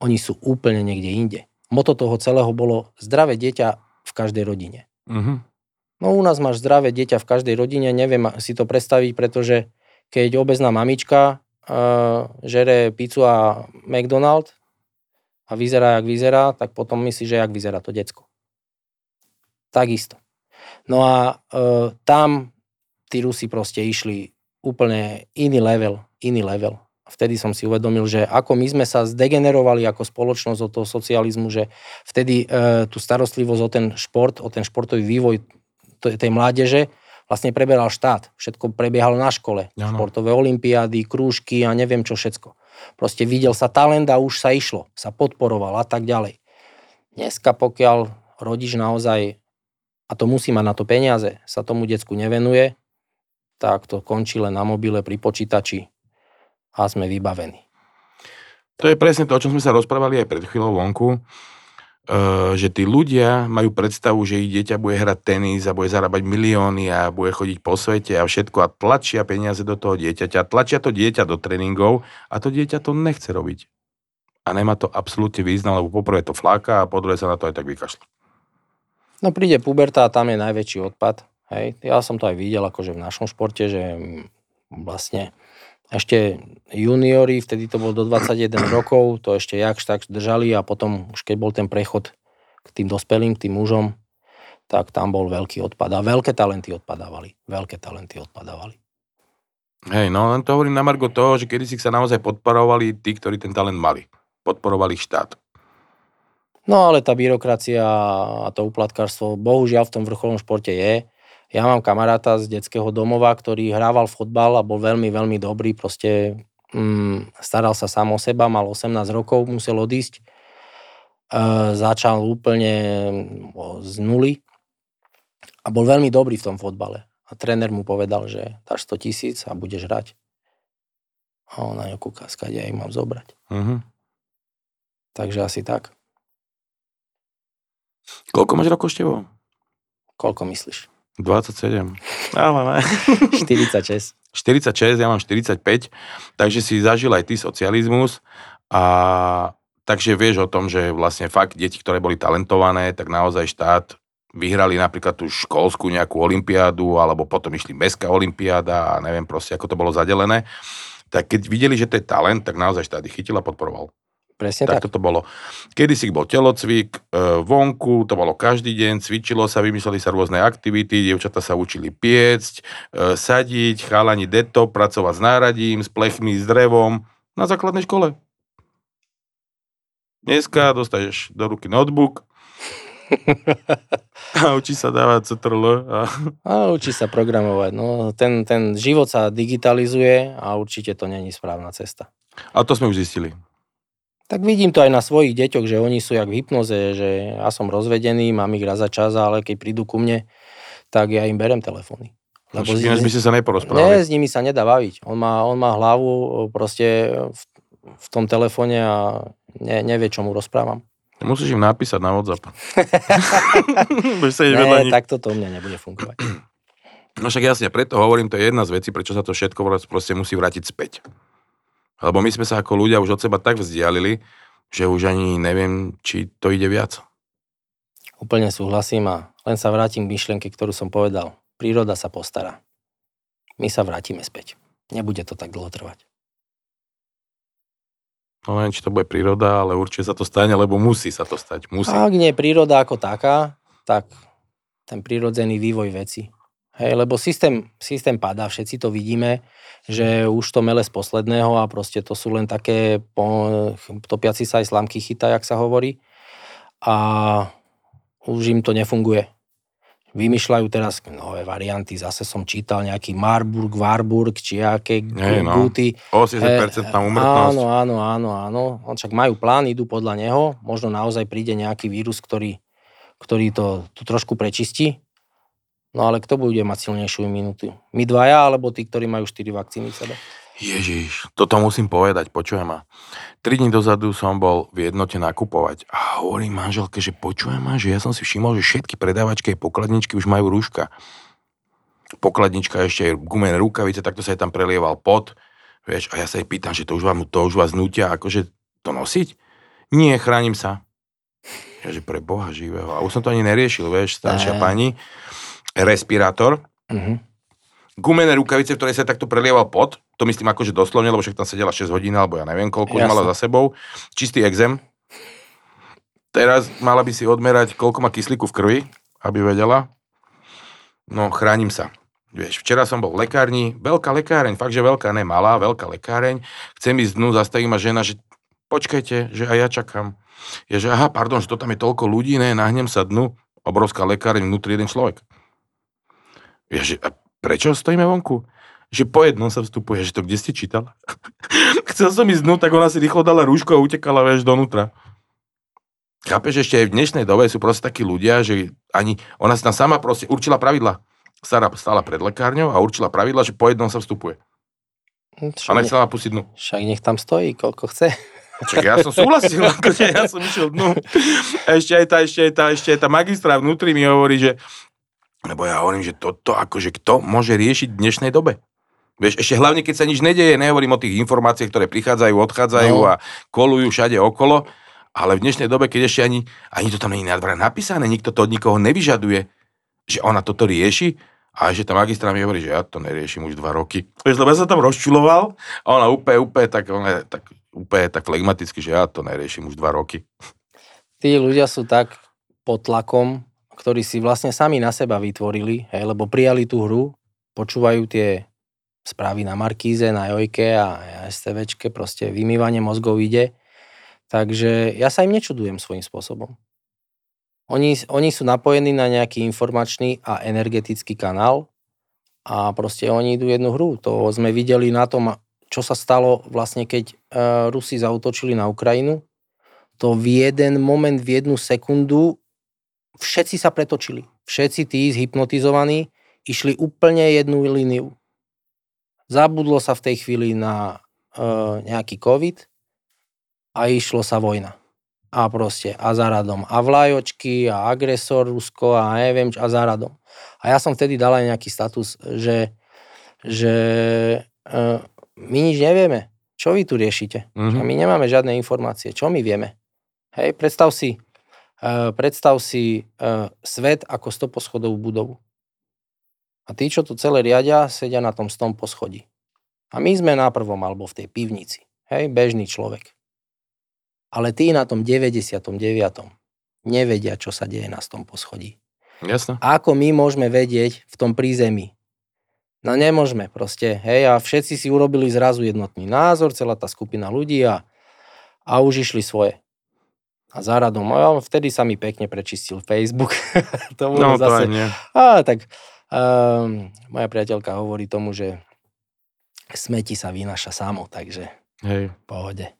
oni sú úplne niekde inde. Moto toho celého bolo zdravé dieťa v každej rodine. Uh-huh. No u nás máš zdravé dieťa v každej rodine, neviem si to predstaviť, pretože keď obezná mamička uh, žere pizzu a McDonald a vyzerá, jak vyzerá, tak potom myslí, že jak vyzerá to decko. Takisto. No a uh, tam tí Rusi proste išli úplne iný level, iný level. Vtedy som si uvedomil, že ako my sme sa zdegenerovali ako spoločnosť od toho socializmu, že vtedy e, tú starostlivosť o ten šport, o ten športový vývoj tej mládeže vlastne preberal štát. Všetko prebiehalo na škole. Ano. Športové olimpiády, krúžky a neviem čo všetko. Proste videl sa talent a už sa išlo, sa podporoval a tak ďalej. Dneska pokiaľ rodič naozaj, a to musí mať na to peniaze, sa tomu decku nevenuje, tak to končí len na mobile pri počítači a sme vybavení.
To je presne to, o čom sme sa rozprávali aj pred chvíľou vonku, eh, že tí ľudia majú predstavu, že ich dieťa bude hrať tenis a bude zarábať milióny a bude chodiť po svete a všetko a tlačia peniaze do toho dieťaťa, tlačia to dieťa do tréningov a to dieťa to nechce robiť. A nemá to absolútne význam, lebo poprvé to fláka a po druhé sa na to aj tak vykašľa.
No príde puberta a tam je najväčší odpad. Hej. Ja som to aj videl akože v našom športe, že vlastne ešte juniori, vtedy to bolo do 21 [CLEARS THROAT] rokov, to ešte jakž tak držali a potom už keď bol ten prechod k tým dospelým, k tým mužom, tak tam bol veľký odpad. A veľké talenty odpadávali. Veľké talenty odpadávali.
Hej, no len to hovorím na margo toho, že kedy si sa naozaj podporovali tí, ktorí ten talent mali. Podporovali štát.
No ale tá byrokracia a to uplatkárstvo bohužiaľ v tom vrcholnom športe je ja mám kamaráta z detského domova, ktorý hrával fotbal a bol veľmi, veľmi dobrý, proste mm, staral sa sám o seba, mal 18 rokov, musel odísť. E, začal úplne z nuly a bol veľmi dobrý v tom fotbale. A tréner mu povedal, že dáš 100 tisíc a budeš hrať. A on na ňu kúka, ja ich mám zobrať. Uh-huh. Takže asi tak.
Koľko máš rokov, Števo?
Koľko myslíš?
27. Ale ne. [LAUGHS]
46.
46, ja mám 45, takže si zažil aj ty socializmus a takže vieš o tom, že vlastne fakt deti, ktoré boli talentované, tak naozaj štát vyhrali napríklad tú školskú nejakú olimpiádu, alebo potom išli mestská olimpiáda a neviem proste, ako to bolo zadelené. Tak keď videli, že to je talent, tak naozaj štát ich chytil a podporoval.
Presne
tak. Tak toto bolo. Kedy si bol telocvik, e, vonku, to bolo každý deň, cvičilo sa, vymysleli sa rôzne aktivity, dievčata sa učili piecť, e, sadiť, chalani deto, pracovať s náradím, s plechmi, s drevom na základnej škole. Dneska dostaneš do ruky notebook [LAUGHS] a učí sa dávať CTRL. A...
a učí sa programovať. No, ten, ten život sa digitalizuje a určite to není správna cesta.
A to sme už zistili.
Tak vidím to aj na svojich deťoch, že oni sú jak v hypnoze, že ja som rozvedený, mám ich raz za čas, ale keď prídu ku mne, tak ja im berem telefóny.
Lebo s nimi, by ste sa neporozprávali.
Nie, s nimi sa nedá baviť. On má, on má hlavu proste v, v tom telefóne a ne, nevie, čo mu rozprávam.
Musíš im napísať na WhatsApp. [LAUGHS]
Nie, tak toto u mňa nebude fungovať.
No však jasne, preto hovorím, to je jedna z vecí, prečo sa to všetko proste musí vrátiť späť. Lebo my sme sa ako ľudia už od seba tak vzdialili, že už ani neviem, či to ide viac.
Úplne súhlasím a len sa vrátim k myšlienke, ktorú som povedal. Príroda sa postará. My sa vrátime späť. Nebude to tak dlho trvať.
No neviem, či to bude príroda, ale určite sa to stane, lebo musí sa to stať. Musí.
Ak nie príroda ako taká, tak ten prírodzený vývoj veci Hej, lebo systém, systém padá, všetci to vidíme, že už to mele z posledného a proste to sú len také po, topiaci sa aj slamky chytá, jak sa hovorí. A už im to nefunguje. Vymýšľajú teraz nové varianty, zase som čítal nejaký Marburg, Warburg, či aké hey, no. guty.
80% tam umrtnosť.
Áno, áno, áno, áno. On však majú plán, idú podľa neho. Možno naozaj príde nejaký vírus, ktorý, ktorý to, to trošku prečistí No ale kto bude mať silnejšiu imunitu? My dvaja, alebo tí, ktorí majú 4 vakcíny v sebe?
Ježiš, toto musím povedať, počujem ma. Tri dní dozadu som bol v jednote nakupovať a hovorím manželke, že počujem ma, že ja som si všimol, že všetky predávačky a pokladničky už majú rúška. Pokladnička ešte je gumené rukavice, takto sa jej tam prelieval pot. Vieš, a ja sa jej pýtam, že to už, vám, to už vás nutia akože to nosiť? Nie, chránim sa. Ja, že pre Boha živého. A už som to ani neriešil, vieš, staršia pani respirátor, uh-huh. gumené rukavice, ktoré sa takto prelieval pot, to myslím akože doslovne, lebo však tam sedela 6 hodín, alebo ja neviem, koľko už mala za sebou, čistý exem. Teraz mala by si odmerať, koľko má kyslíku v krvi, aby vedela. No, chránim sa. Vieš, včera som bol v lekárni, veľká lekáreň, fakt, že veľká, ne malá, veľká lekáreň. Chcem ísť dnu, zastaví ma žena, že počkajte, že aj ja čakám. Je, že aha, pardon, že to tam je toľko ľudí, ne, nahnem sa dnu, obrovská lekáreň, vnútri jeden človek. Je, že a prečo stojíme vonku? Že po jednom sa vstupuje, že to kde ste čítala? [LAUGHS] Chcel som ísť dnu, tak ona si rýchlo dala rúško a utekala, vieš, donútra. Chápeš, ešte aj v dnešnej dobe sú proste takí ľudia, že ani, ona si tam sama proste určila pravidla Sara stála pred lekárňou a určila pravidla, že po jednom sa vstupuje.
Však,
A nechcela pustiť dnu.
však nech tam stojí, koľko chce.
Čak ja som súhlasil, [LAUGHS] akože ja som išiel dnu. A ešte aj tá, ešte aj tá, ešte aj tá magistra vnútri mi hovorí, že lebo ja hovorím, že toto akože kto môže riešiť v dnešnej dobe? Vieš, ešte hlavne, keď sa nič nedeje, nehovorím o tých informáciách, ktoré prichádzajú, odchádzajú
No.
a kolujú všade okolo, ale v dnešnej dobe, keď ešte ani, ani to tam nie je napísané, nikto to od nikoho nevyžaduje, že ona toto rieši, a ešte tá magistra mi hovorí, že ja to neriešim už dva roky. Vieš, lebo ja sa tam rozčuloval a ona úplne, úplne tak, ona, tak, úplne tak flegmaticky, že ja to neriešim už dva roky.
Tí ľudia sú tak pod tlakom, ktorí si vlastne sami na seba vytvorili, hej, lebo prijali tú hru, počúvajú tie správy na Markíze, na Jojke a STVčke, proste vymývanie mozgov ide. Takže ja sa im nečudujem svojím spôsobom. Oni, oni sú napojení na nejaký informačný a energetický kanál a proste oni idú jednu hru. To sme videli na tom, čo sa stalo vlastne, keď uh, Rusi zautočili na Ukrajinu. To v jeden moment, v jednu sekundu všetci sa pretočili. Všetci tí zhypnotizovaní išli úplne jednu líniu. Zabudlo sa v tej chvíli na uh, nejaký COVID a išlo sa vojna. A proste, a za radom. A vlajočky, a agresor Rusko, a neviem, a za radom. A ja som vtedy dal aj nejaký status, že, že uh, my nič nevieme. Čo vy tu riešite?
Mhm.
A my nemáme žiadne informácie. Čo my vieme? Hej, predstav si, predstav si uh, svet ako stoposchodovú budovu. A tí, čo tu celé riadia, sedia na tom stom poschodí. A my sme na prvom alebo v tej pivnici. Hej, bežný človek. Ale tí na tom 99. nevedia, čo sa deje na tom poschodí.
Jasné.
Ako my môžeme vedieť v tom prízemí? No nemôžeme proste, hej, a všetci si urobili zrazu jednotný názor, celá tá skupina ľudí a, a už išli svoje. A za radom, a vtedy sa mi pekne prečistil Facebook. [LAUGHS] to bolo
No to
zase,
nie.
a tak um, moja priateľka hovorí tomu, že smeti sa vynaša samo, takže
Hej.
pohode.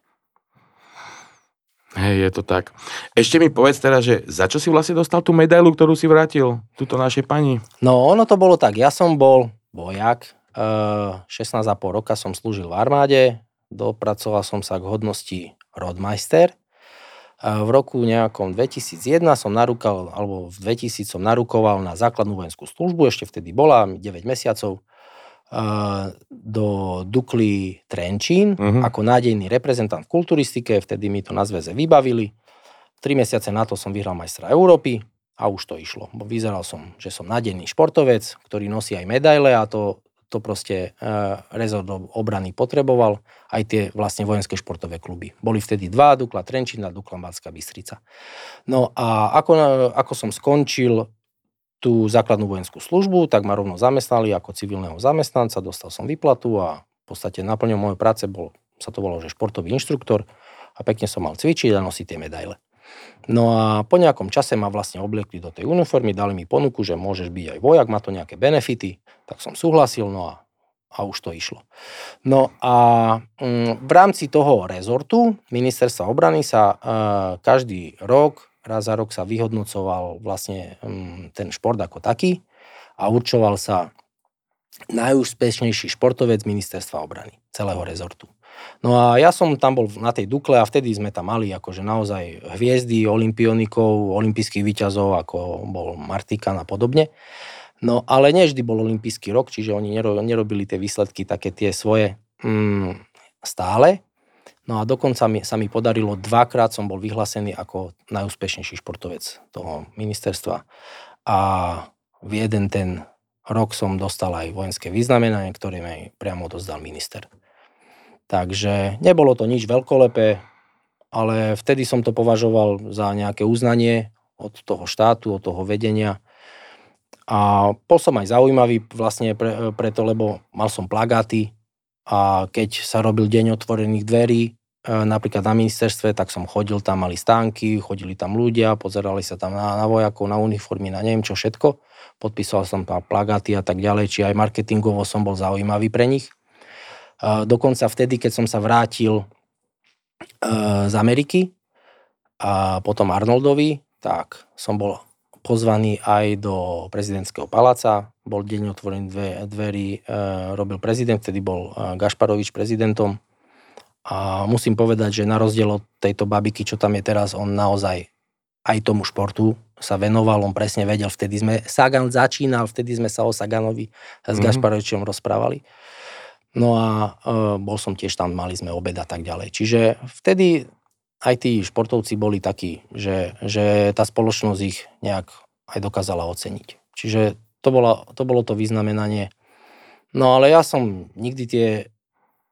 Hej, je to tak. Ešte mi povedz teda, že za čo si vlastne dostal tú medailu, ktorú si vrátil túto našej pani?
No ono to bolo tak, ja som bol vojak, uh, 16,5 roka som slúžil v armáde, dopracoval som sa k hodnosti rodmajster. V roku nejakom 2001 som narúkal, alebo v 2000 som narukoval na základnú vojenskú službu, ešte vtedy bola 9 mesiacov, do Dukly Trenčín
Mhm.
ako nádejný reprezentant v kulturistike, vtedy mi to na zväze vybavili. Tri mesiace na to som vyhral majstra Európy a už to išlo. Bo vyzeral som, že som nádejný športovec, ktorý nosí aj medaile a to, to proste uh, rezort obrany potreboval. Aj tie vlastne vojenské športové kluby. Boli vtedy dva, Dukla Trenčín a Dukla Banská Bystrica. No a ako, ako som skončil tú základnú vojenskú službu, tak ma rovno zamestnali ako civilného zamestnanca, dostal som výplatu a v podstate naplňou mojej práce bol, sa to volalo, že športový inštruktor a pekne som mal cvičiť a nosiť tie medaile. No a po nejakom čase ma vlastne obliekli do tej uniformy, dali mi ponuku, že môžeš byť aj vojak, má to nejaké benefity, tak som súhlasil, no a, a už to išlo. No a mm, v rámci toho rezortu ministerstva obrany sa e, každý rok, raz za rok sa vyhodnocoval vlastne mm, ten šport ako taký a určoval sa najúspešnejší športovec ministerstva obrany celého rezortu. No a ja som tam bol na tej Dukle a vtedy sme tam mali akože naozaj hviezdy, olimpionikov, olimpijských výťazov, ako bol Martikan a podobne. No ale nie vždy bol olimpijský rok, čiže oni nero- nerobili tie výsledky také tie svoje mm, stále. No a dokonca mi, sa mi podarilo, dvakrát som bol vyhlásený ako najúspešnejší športovec toho ministerstva. A v jeden ten rok som dostal aj vojenské vyznamenanie, ktoré mi priamo dozdal minister. Takže nebolo to nič veľkolepé, ale vtedy som to považoval za nejaké uznanie od toho štátu, od toho vedenia. A bol som aj zaujímavý vlastne pre, preto, lebo mal som plagáty a keď sa robil deň otvorených dverí, e, napríklad na ministerstve, tak som chodil tam, mali stánky, chodili tam ľudia, pozerali sa tam na, na vojakov, na uniformy, na neviem čo všetko. Podpísal som tam plagáty a tak ďalej, či aj marketingovo som bol zaujímavý pre nich. Dokonca vtedy, keď som sa vrátil e, z Ameriky a potom Arnoldovi, tak som bol pozvaný aj do prezidentského paláca. Bol deň otvorený dve, dverí, e, robil prezident, vtedy bol Gašparovič prezidentom. A musím povedať, že na rozdiel od tejto babiky, čo tam je teraz, on naozaj aj tomu športu sa venoval, on presne vedel, vtedy sme, Sagan začínal, vtedy sme sa o Saganovi s mm-hmm. Gašparovičom rozprávali. No a e, bol som tiež tam, mali sme obed a tak ďalej. Čiže vtedy aj tí športovci boli takí, že, že tá spoločnosť ich nejak aj dokázala oceniť. Čiže to bolo, to bolo to vyznamenanie. No ale ja som nikdy tie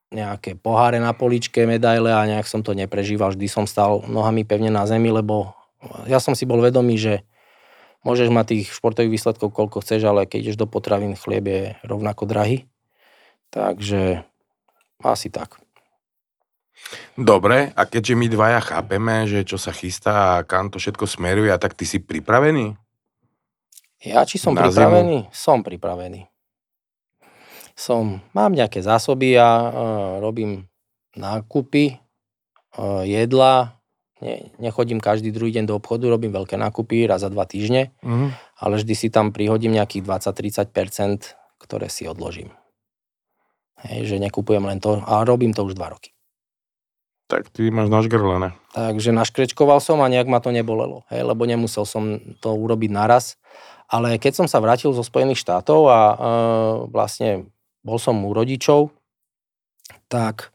nejaké poháre na poličke, medaile a nejak som to neprežíval. Vždy som stal nohami pevne na zemi, lebo ja som si bol vedomý, že môžeš mať tých športových výsledkov koľko chceš, ale keď ideš do potravín, chlieb je rovnako drahý. Takže asi tak.
Dobre, a keďže my dvaja chápeme, že čo sa chystá a kam to všetko smeruje, a tak ty si pripravený?
Ja či som Na pripravený? Zimu? Som pripravený. Som, mám nejaké zásoby, ja uh, robím nákupy, uh, jedla, ne, nechodím každý druhý deň do obchodu, robím veľké nákupy raz za dva týždne, mm. ale vždy si tam prihodím nejakých 20-30%, ktoré si odložím. Hej, že nekupujem len to a robím to už dva roky.
Tak ty máš našgrlené.
Takže naškrečkoval som a nejak ma to nebolelo, hej, lebo nemusel som to urobiť naraz. Ale keď som sa vrátil zo Spojených štátov a e, vlastne bol som u rodičov, tak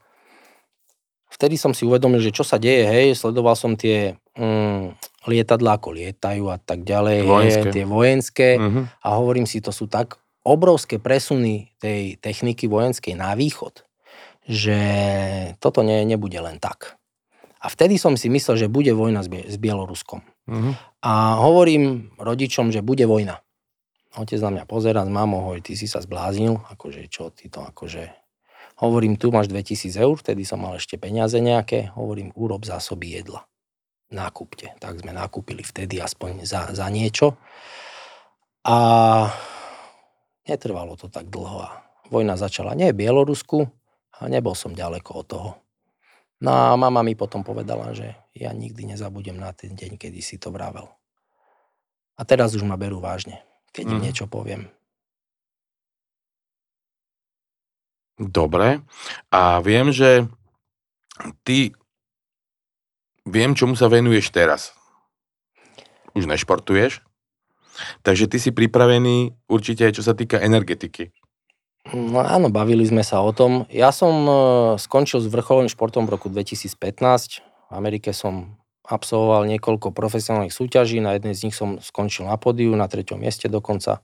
vtedy som si uvedomil, že čo sa deje, hej, sledoval som tie mm, lietadlá, ako lietajú a tak ďalej, vojenské. Hej, tie vojenské uh-huh. a hovorím si, to sú tak obrovské presuny tej techniky vojenskej na východ, že toto nie, nebude len tak. A vtedy som si myslel, že bude vojna s, s Bieloruskom. Uh-huh. A hovorím rodičom, že bude vojna. Otec na mňa pozera, mamo, hovorí, ty si sa zbláznil, akože čo ty to, akože... Hovorím, tu máš 2000 eur, vtedy som mal ešte peniaze nejaké, hovorím, urob zásoby jedla. Nákupte. Tak sme nakúpili vtedy aspoň za, za niečo. A netrvalo to tak dlho a vojna začala nie v Bielorusku a nebol som ďaleko od toho. No a mama mi potom povedala, že ja nikdy nezabudem na ten deň, kedy si to vravel. A teraz už ma berú vážne, keď im mm. niečo poviem.
Dobre. A viem, že ty viem, čomu sa venuješ teraz. Už nešportuješ? Takže ty si pripravený určite aj čo sa týka energetiky.
No áno, bavili sme sa o tom. Ja som e, skončil s vrcholovým športom v roku 2015. V Amerike som absolvoval niekoľko profesionálnych súťaží, na jednej z nich som skončil na podiu, na treťom mieste dokonca.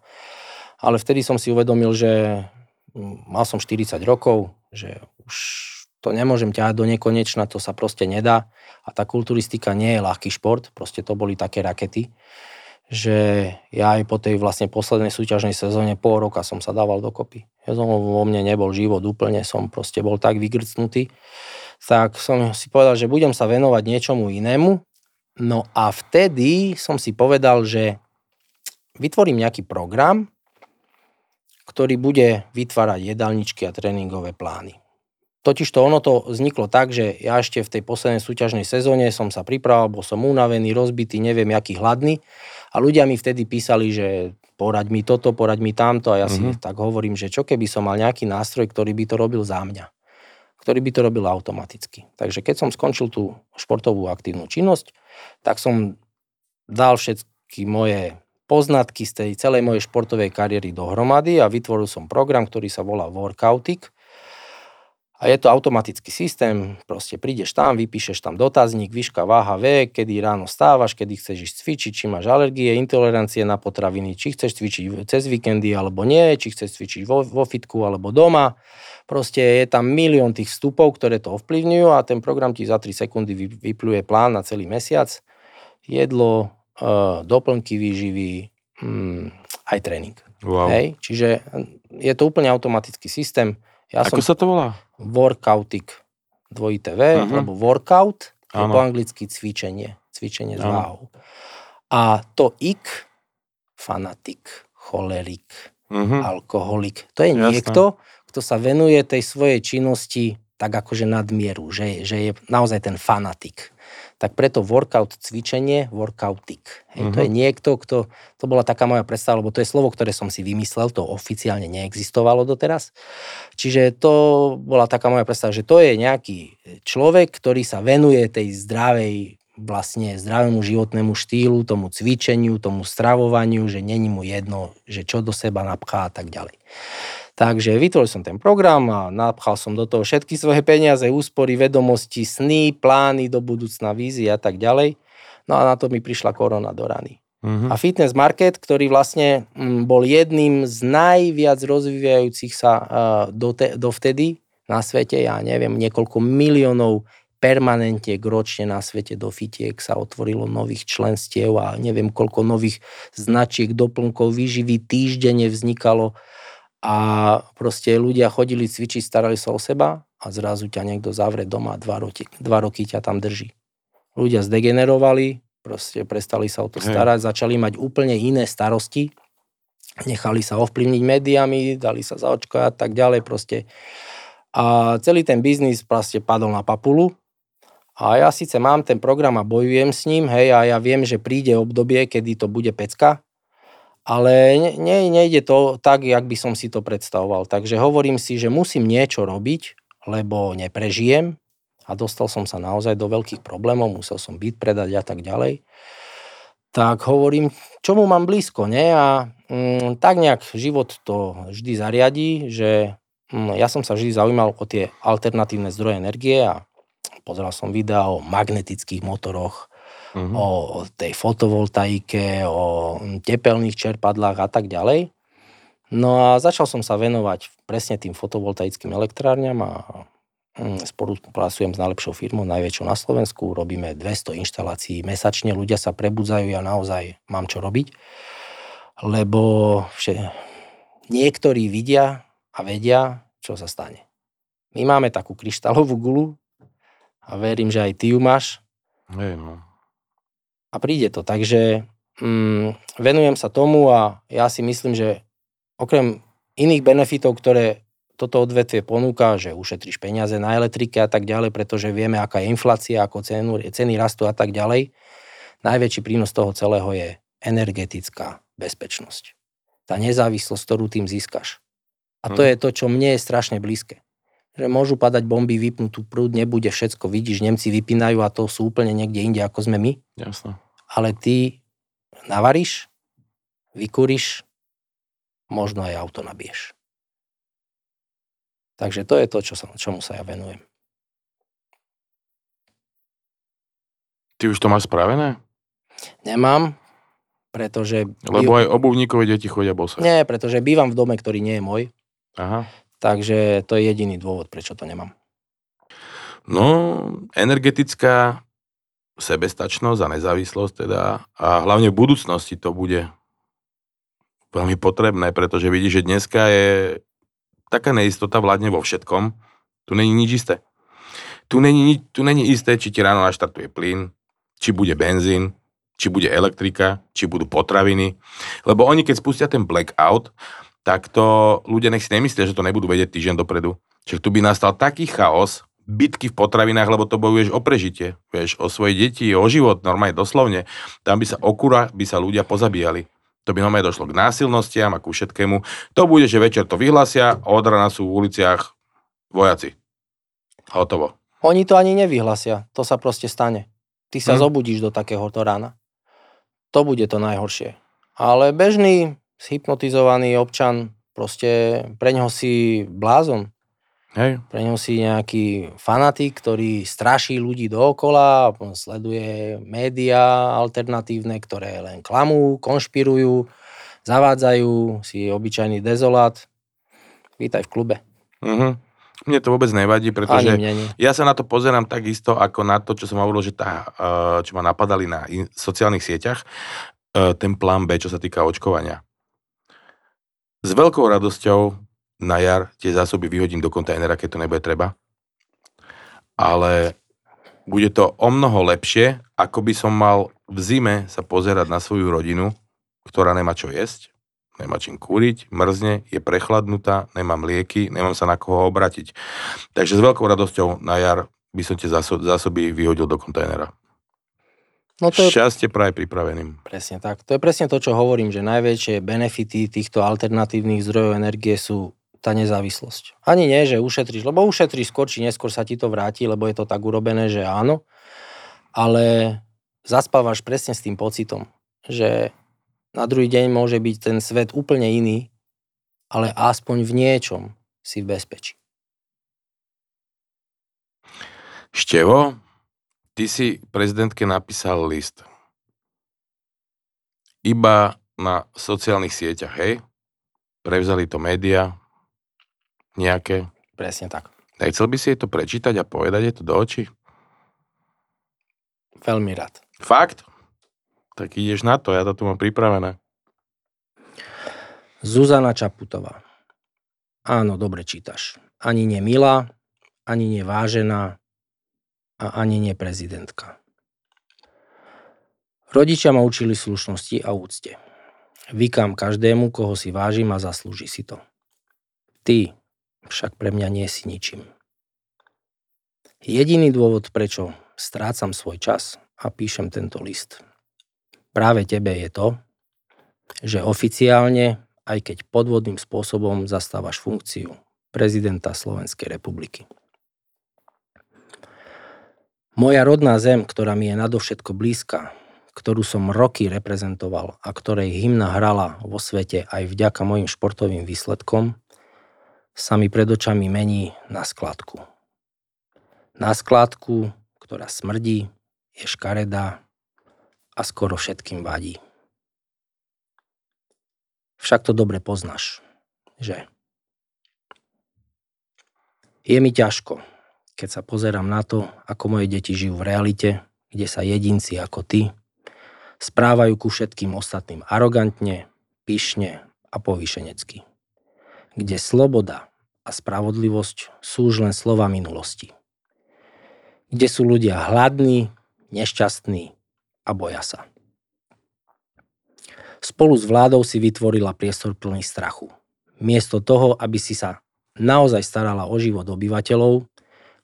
Ale vtedy som si uvedomil, že mal som 40 rokov, že už to nemôžem ťahať do nekonečna, to sa proste nedá. A tá kulturistika nie je ľahký šport, proste to boli také rakety že ja aj po tej vlastne poslednej súťažnej sezóne pol roka som sa dával dokopy. Ja som vo mne nebol život úplne, som proste bol tak vygrcnutý. Tak som si povedal, že budem sa venovať niečomu inému. No a vtedy som si povedal, že vytvorím nejaký program, ktorý bude vytvárať jedálničky a tréningové plány. Totiž to ono to vzniklo tak, že ja ešte v tej poslednej súťažnej sezóne som sa pripravoval, bol som unavený, rozbitý, neviem, aký hladný a ľudia mi vtedy písali, že poraď mi toto, poraď mi tamto a ja si mm-hmm. tak hovorím, že čo keby som mal nejaký nástroj, ktorý by to robil za mňa ktorý by to robil automaticky. Takže keď som skončil tú športovú aktívnu činnosť, tak som dal všetky moje poznatky z tej celej mojej športovej kariéry dohromady a vytvoril som program, ktorý sa volá Workoutik, a je to automatický systém, proste prídeš tam, vypíšeš tam dotazník, výška, váha, vek, kedy ráno stávaš, kedy chceš ísť cvičiť, či máš alergie, intolerancie na potraviny, či chceš cvičiť cez víkendy alebo nie, či chceš cvičiť vo, vo fitku alebo doma. Proste je tam milión tých vstupov, ktoré to ovplyvňujú a ten program ti za 3 sekundy vypluje plán na celý mesiac. Jedlo, e, doplnky výživy, mm, aj tréning.
Wow.
Hej? Čiže je to úplne automatický systém. Ja
Ako
som
sa to volá?
workoutik dvojité V,
Mhm.
alebo workout, je po anglicky cvičenie, cvičenie s
Áno.
váhou. A to ik, fanatik, cholerik,
Mhm.
alkoholik, to je
Jasné.
niekto, kto sa venuje tej svojej činnosti tak akože nadmieru, že, že je naozaj ten fanatik. Tak preto workout cvičenie, workoutik. Hej, To
Mhm.
je niekto, kto, to bola taká moja predstava, lebo to je slovo, ktoré som si vymyslel, to oficiálne neexistovalo doteraz. Čiže to bola taká moja predstava, že to je nejaký človek, ktorý sa venuje tej zdravej vlastne zdravému životnému štýlu, tomu cvičeniu, tomu stravovaniu, že není mu jedno, že čo do seba napchá a tak ďalej. Takže vytvoril som ten program a napchal som do toho všetky svoje peniaze, úspory, vedomosti, sny, plány do budúcna, vízie a tak ďalej. No a na to mi prišla korona do rany.
Mhm.
A fitness market, ktorý vlastne mm, bol jedným z najviac rozvíjajúcich sa uh, do te, dovtedy na svete, ja neviem, niekoľko miliónov permanentiek ročne na svete do fitiek sa otvorilo nových členstiev a neviem koľko nových značiek, doplnkov, výživy týždenne vznikalo a proste ľudia chodili cvičiť, starali sa o seba a zrazu ťa niekto zavre doma a dva roky, dva roky ťa tam drží. Ľudia zdegenerovali, proste prestali sa o to
Hej.
starať, začali mať úplne iné starosti, nechali sa ovplyvniť médiami, dali sa zaočkovať a tak ďalej proste. A celý ten biznis proste padol na papulu. A ja síce mám ten program a bojujem s ním, hej, a ja viem, že príde obdobie, kedy to bude pecka, ale ne, ne, nejde to tak, jak by som si to predstavoval. Takže hovorím si, že musím niečo robiť, lebo neprežijem a dostal som sa naozaj do veľkých problémov, musel som byť predať a tak ďalej. Tak hovorím, čomu mám blízko, ne? A mm, tak nejak život to vždy zariadí, že mm, ja som sa vždy zaujímal o tie alternatívne zdroje energie a pozeral som videa o magnetických motoroch,
Mhm.
o, tej fotovoltaike, o tepelných čerpadlách a tak ďalej. No a začal som sa venovať presne tým fotovoltaickým elektrárňam a mm, spolupracujem s najlepšou firmou, najväčšou na Slovensku. Robíme 200 inštalácií mesačne, ľudia sa prebudzajú, ja naozaj mám čo robiť. Lebo vše, niektorí vidia a vedia, čo sa stane. My máme takú kryštálovú gulu a verím, že aj ty ju máš
Hej, no.
A príde to. Takže mm, venujem sa tomu a ja si myslím, že okrem iných benefitov, ktoré toto odvetvie ponúka, že ušetríš peniaze na elektrike a tak ďalej, pretože vieme, aká je inflácia, ako cenu, ceny rastú a tak ďalej, najväčší prínos toho celého je energetická bezpečnosť. Tá nezávislosť, ktorú tým získaš. A to
Mhm.
je to, čo mne je strašne blízke. Že môžu padať bomby, vypnú tu prúd, nebude všetko, vidíš, Nemci vypínajú a to sú úplne niekde inde, ako sme my
Jasné.
ale ty navaríš, vykúriš, možno aj auto nabiješ. Takže to je to, čo sa, čomu sa ja venujem.
Ty už to máš spravené?
Nemám, pretože...
Lebo aj obuvníkové deti chodia bose.
Nie, pretože bývam v dome, ktorý nie je môj,
Aha.
Takže to je jediný dôvod, prečo to nemám.
No, energetická sebestačnosť a nezávislosť teda a hlavne v budúcnosti to bude veľmi potrebné, pretože vidíš, že dneska je taká neistota vládne vo všetkom. Tu není nič isté. Tu není, tu není isté, či ti ráno naštartuje plyn, či bude benzín, či bude elektrika, či budú potraviny. Lebo oni, keď spustia ten blackout, tak to ľudia nech si nemyslia, že to nebudú vedieť týždeň dopredu. Čiže tu by nastal taký chaos, bitky v potravinách, lebo to bojuješ o prežitie, vieš, o svoje deti, o život, normálne doslovne. Tam by sa okura, by sa ľudia pozabíjali. To by normálne došlo k násilnostiam a ku všetkému. To bude, že večer to vyhlasia a od rana sú v uliciach vojaci. Hotovo.
Oni to ani nevyhlasia, to sa proste stane. Ty sa
Hm.
zobudíš do takéhoto rána. To bude to najhoršie. Ale bežný, zhypnotizovaný občan, proste pre ňoho si blázon.
Hej?
Pre ňo si nejaký fanatik, ktorý straší ľudí dookola, sleduje médiá alternatívne, ktoré len klamú, konšpirujú, zavádzajú, si obyčajný dezolát. Vítaj v klube.
Mhm. Mne to vôbec nevadí,
Ani
pretože
mne nie.
ja sa na to pozerám takisto ako na to, čo som hovoril, že tá, eh, čo ma napadali na sociálnych sieťach, eh, ten plán B, čo sa týka očkovania. S veľkou radosťou na jar tie zásoby vyhodím do kontajnera, keď to nebude treba. Ale bude to o mnoho lepšie, ako by som mal v zime sa pozerať na svoju rodinu, ktorá nemá čo jesť, nemá čím kúriť, mrzne, je prechladnutá, nemám lieky, nemám sa na koho obratiť. Takže s veľkou radosťou na jar by som tie zásoby vyhodil do kontajnera. No to je... Šťastie praje pripraveným.
Presne tak. To je presne to, čo hovorím, že najväčšie benefity týchto alternatívnych zdrojov energie sú tá nezávislosť. Ani nie, že ušetríš, lebo ušetríš skôr či neskôr sa ti to vráti, lebo je to tak urobené, že áno, ale zaspávaš presne s tým pocitom, že na druhý deň môže byť ten svet úplne iný, ale aspoň v niečom si v bezpečí.
Števo, ty si prezidentke napísal list. Iba na sociálnych sieťach, hej? Prevzali to média, nejaké.
Presne tak.
Nechcel by si jej to prečítať a povedať je to do očí?
Veľmi rád.
Fakt? Tak ideš na to, ja to tu mám pripravené.
Zuzana Čaputová. Áno, dobre čítaš. Ani nie milá, ani nie vážená a ani nie prezidentka. Rodičia ma učili slušnosti a úcte. Vykám každému, koho si vážim a zaslúži si to. Ty, však pre mňa nie si ničím. Jediný dôvod, prečo strácam svoj čas a píšem tento list, práve tebe je to, že oficiálne, aj keď podvodným spôsobom zastávaš funkciu prezidenta Slovenskej republiky. Moja rodná zem, ktorá mi je nadovšetko blízka, ktorú som roky reprezentoval a ktorej hymna hrala vo svete aj vďaka mojim športovým výsledkom, sa mi pred očami mení na skladku. Na skladku, ktorá smrdí, je škaredá a skoro všetkým vadí. Však to dobre poznáš, že? Je mi ťažko, keď sa pozerám na to, ako moje deti žijú v realite, kde sa jedinci ako ty správajú ku všetkým ostatným arogantne, pyšne a povýšenecky. Kde sloboda a spravodlivosť sú už len slova minulosti. Kde sú ľudia hladní, nešťastní a boja sa. Spolu s vládou si vytvorila priestor plný strachu. Miesto toho, aby si sa naozaj starala o život obyvateľov,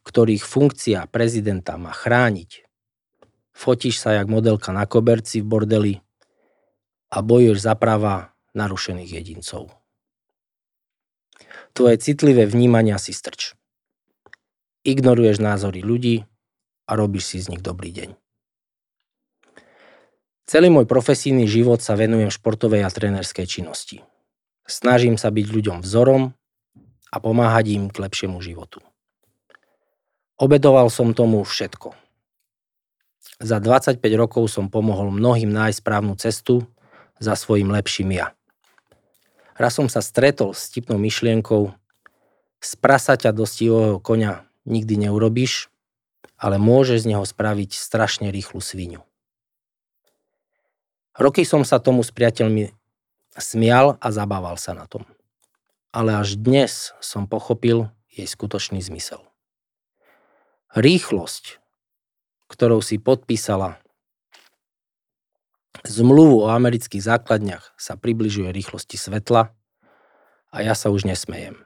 ktorých funkcia prezidenta má chrániť, fotíš sa jak modelka na koberci v bordeli a bojuješ za práva narušených jedincov. Tvoje citlivé vnímania si strč. Ignoruješ názory ľudí a robíš si z nich dobrý deň. Celý môj profesijný život sa venujem športovej a trénerskej činnosti. Snažím sa byť ľuďom vzorom a pomáhať im k lepšiemu životu. Obedoval som tomu všetko. Za 25 rokov som pomohol mnohým nájsť správnu cestu za svojim lepším ja. Raz som sa stretol s tipnou myšlienkou, z prasaťa do stivého konia nikdy neurobíš, ale môžeš z neho spraviť strašne rýchlu svinu. Roky som sa tomu s priateľmi smial a zabával sa na tom. Ale až dnes som pochopil jej skutočný zmysel. Rýchlosť, ktorou si podpísala Zmluvu o amerických základniach sa približuje rýchlosti svetla a ja sa už nesmejem.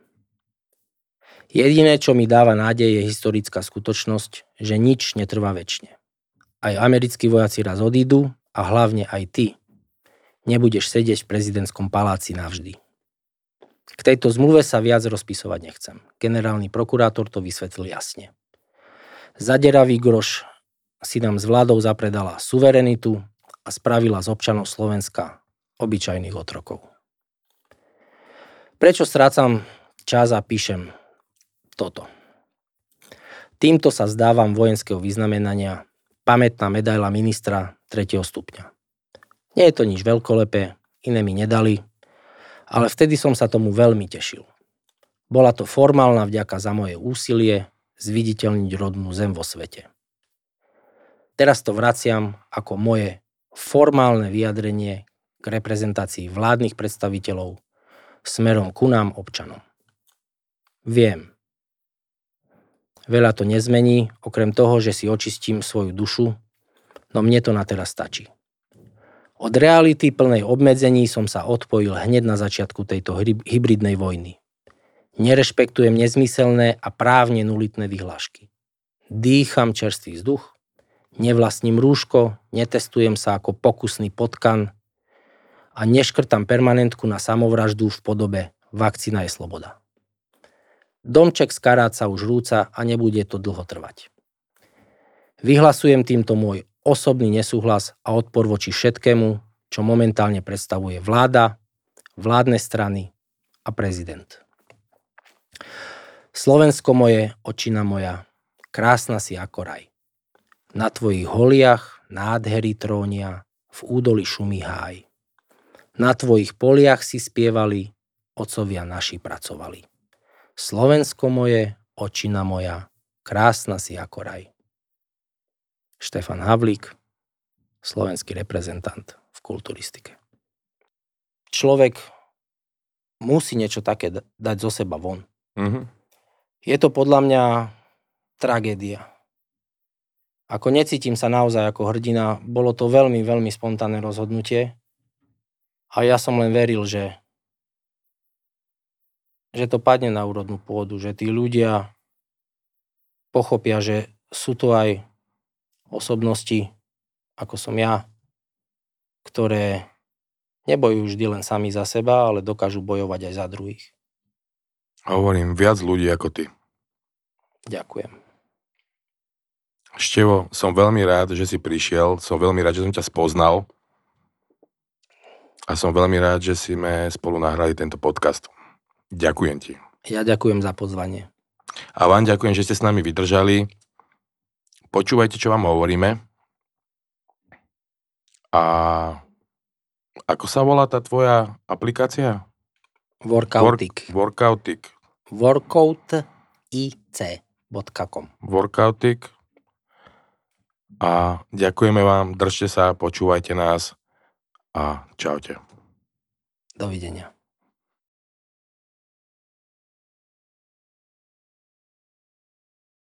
Jediné, čo mi dáva nádej, je historická skutočnosť, že nič netrvá väčšine. Aj americkí vojaci raz odídu a hlavne aj ty nebudeš sedieť v prezidentskom paláci navždy. K tejto zmluve sa viac rozpisovať nechcem. Generálny prokurátor to vysvetlil jasne. Zaderavý groš si nám s vládou zapredala suverenitu, a spravila z občanov Slovenska obyčajných otrokov. Prečo strácam čas a píšem toto? Týmto sa zdávam vojenského vyznamenania pamätná medaila ministra 3. stupňa. Nie je to nič veľkolepé, iné mi nedali, ale vtedy som sa tomu veľmi tešil. Bola to formálna vďaka za moje úsilie zviditeľniť rodnú zem vo svete. Teraz to vraciam ako moje formálne vyjadrenie k reprezentácii vládnych predstaviteľov smerom ku nám občanom. Viem, veľa to nezmení, okrem toho, že si očistím svoju dušu, no mne to na teraz stačí. Od reality plnej obmedzení som sa odpojil hneď na začiatku tejto hybridnej vojny. Nerešpektujem nezmyselné a právne nulitné vyhlášky. Dýcham čerstvý vzduch, nevlastním rúško, netestujem sa ako pokusný potkan a neškrtam permanentku na samovraždu v podobe vakcína je sloboda. Domček z karát sa už rúca a nebude to dlho trvať. Vyhlasujem týmto môj osobný nesúhlas a odpor voči všetkému, čo momentálne predstavuje vláda, vládne strany a prezident. Slovensko moje, očina moja, krásna si ako raj. Na tvojich holiach nádhery trónia, v údoli šumí háj. Na tvojich poliach si spievali, otcovia naši pracovali. Slovensko moje, očina moja, krásna si ako raj. Štefan Havlík, slovenský reprezentant v kulturistike. Človek musí niečo také dať zo seba von. Mm-hmm. Je to podľa mňa tragédia. Ako necítim sa naozaj ako hrdina, bolo to veľmi, veľmi spontánne rozhodnutie a ja som len veril, že, že to padne na úrodnú pôdu, že tí ľudia pochopia, že sú to aj osobnosti, ako som ja, ktoré nebojujú vždy len sami za seba, ale dokážu bojovať aj za druhých.
Hovorím, viac ľudí ako ty.
Ďakujem.
Števo, som veľmi rád, že si prišiel, som veľmi rád, že som ťa spoznal a som veľmi rád, že si sme spolu nahrali tento podcast. Ďakujem ti.
Ja ďakujem za pozvanie.
A vám ďakujem, že ste s nami vydržali. Počúvajte, čo vám hovoríme. A ako sa volá tá tvoja aplikácia?
Workoutik.
Work, workoutik.
Workoutic.com
Workoutik. A ďakujeme vám, držte sa, počúvajte nás a čaute.
Dovidenia.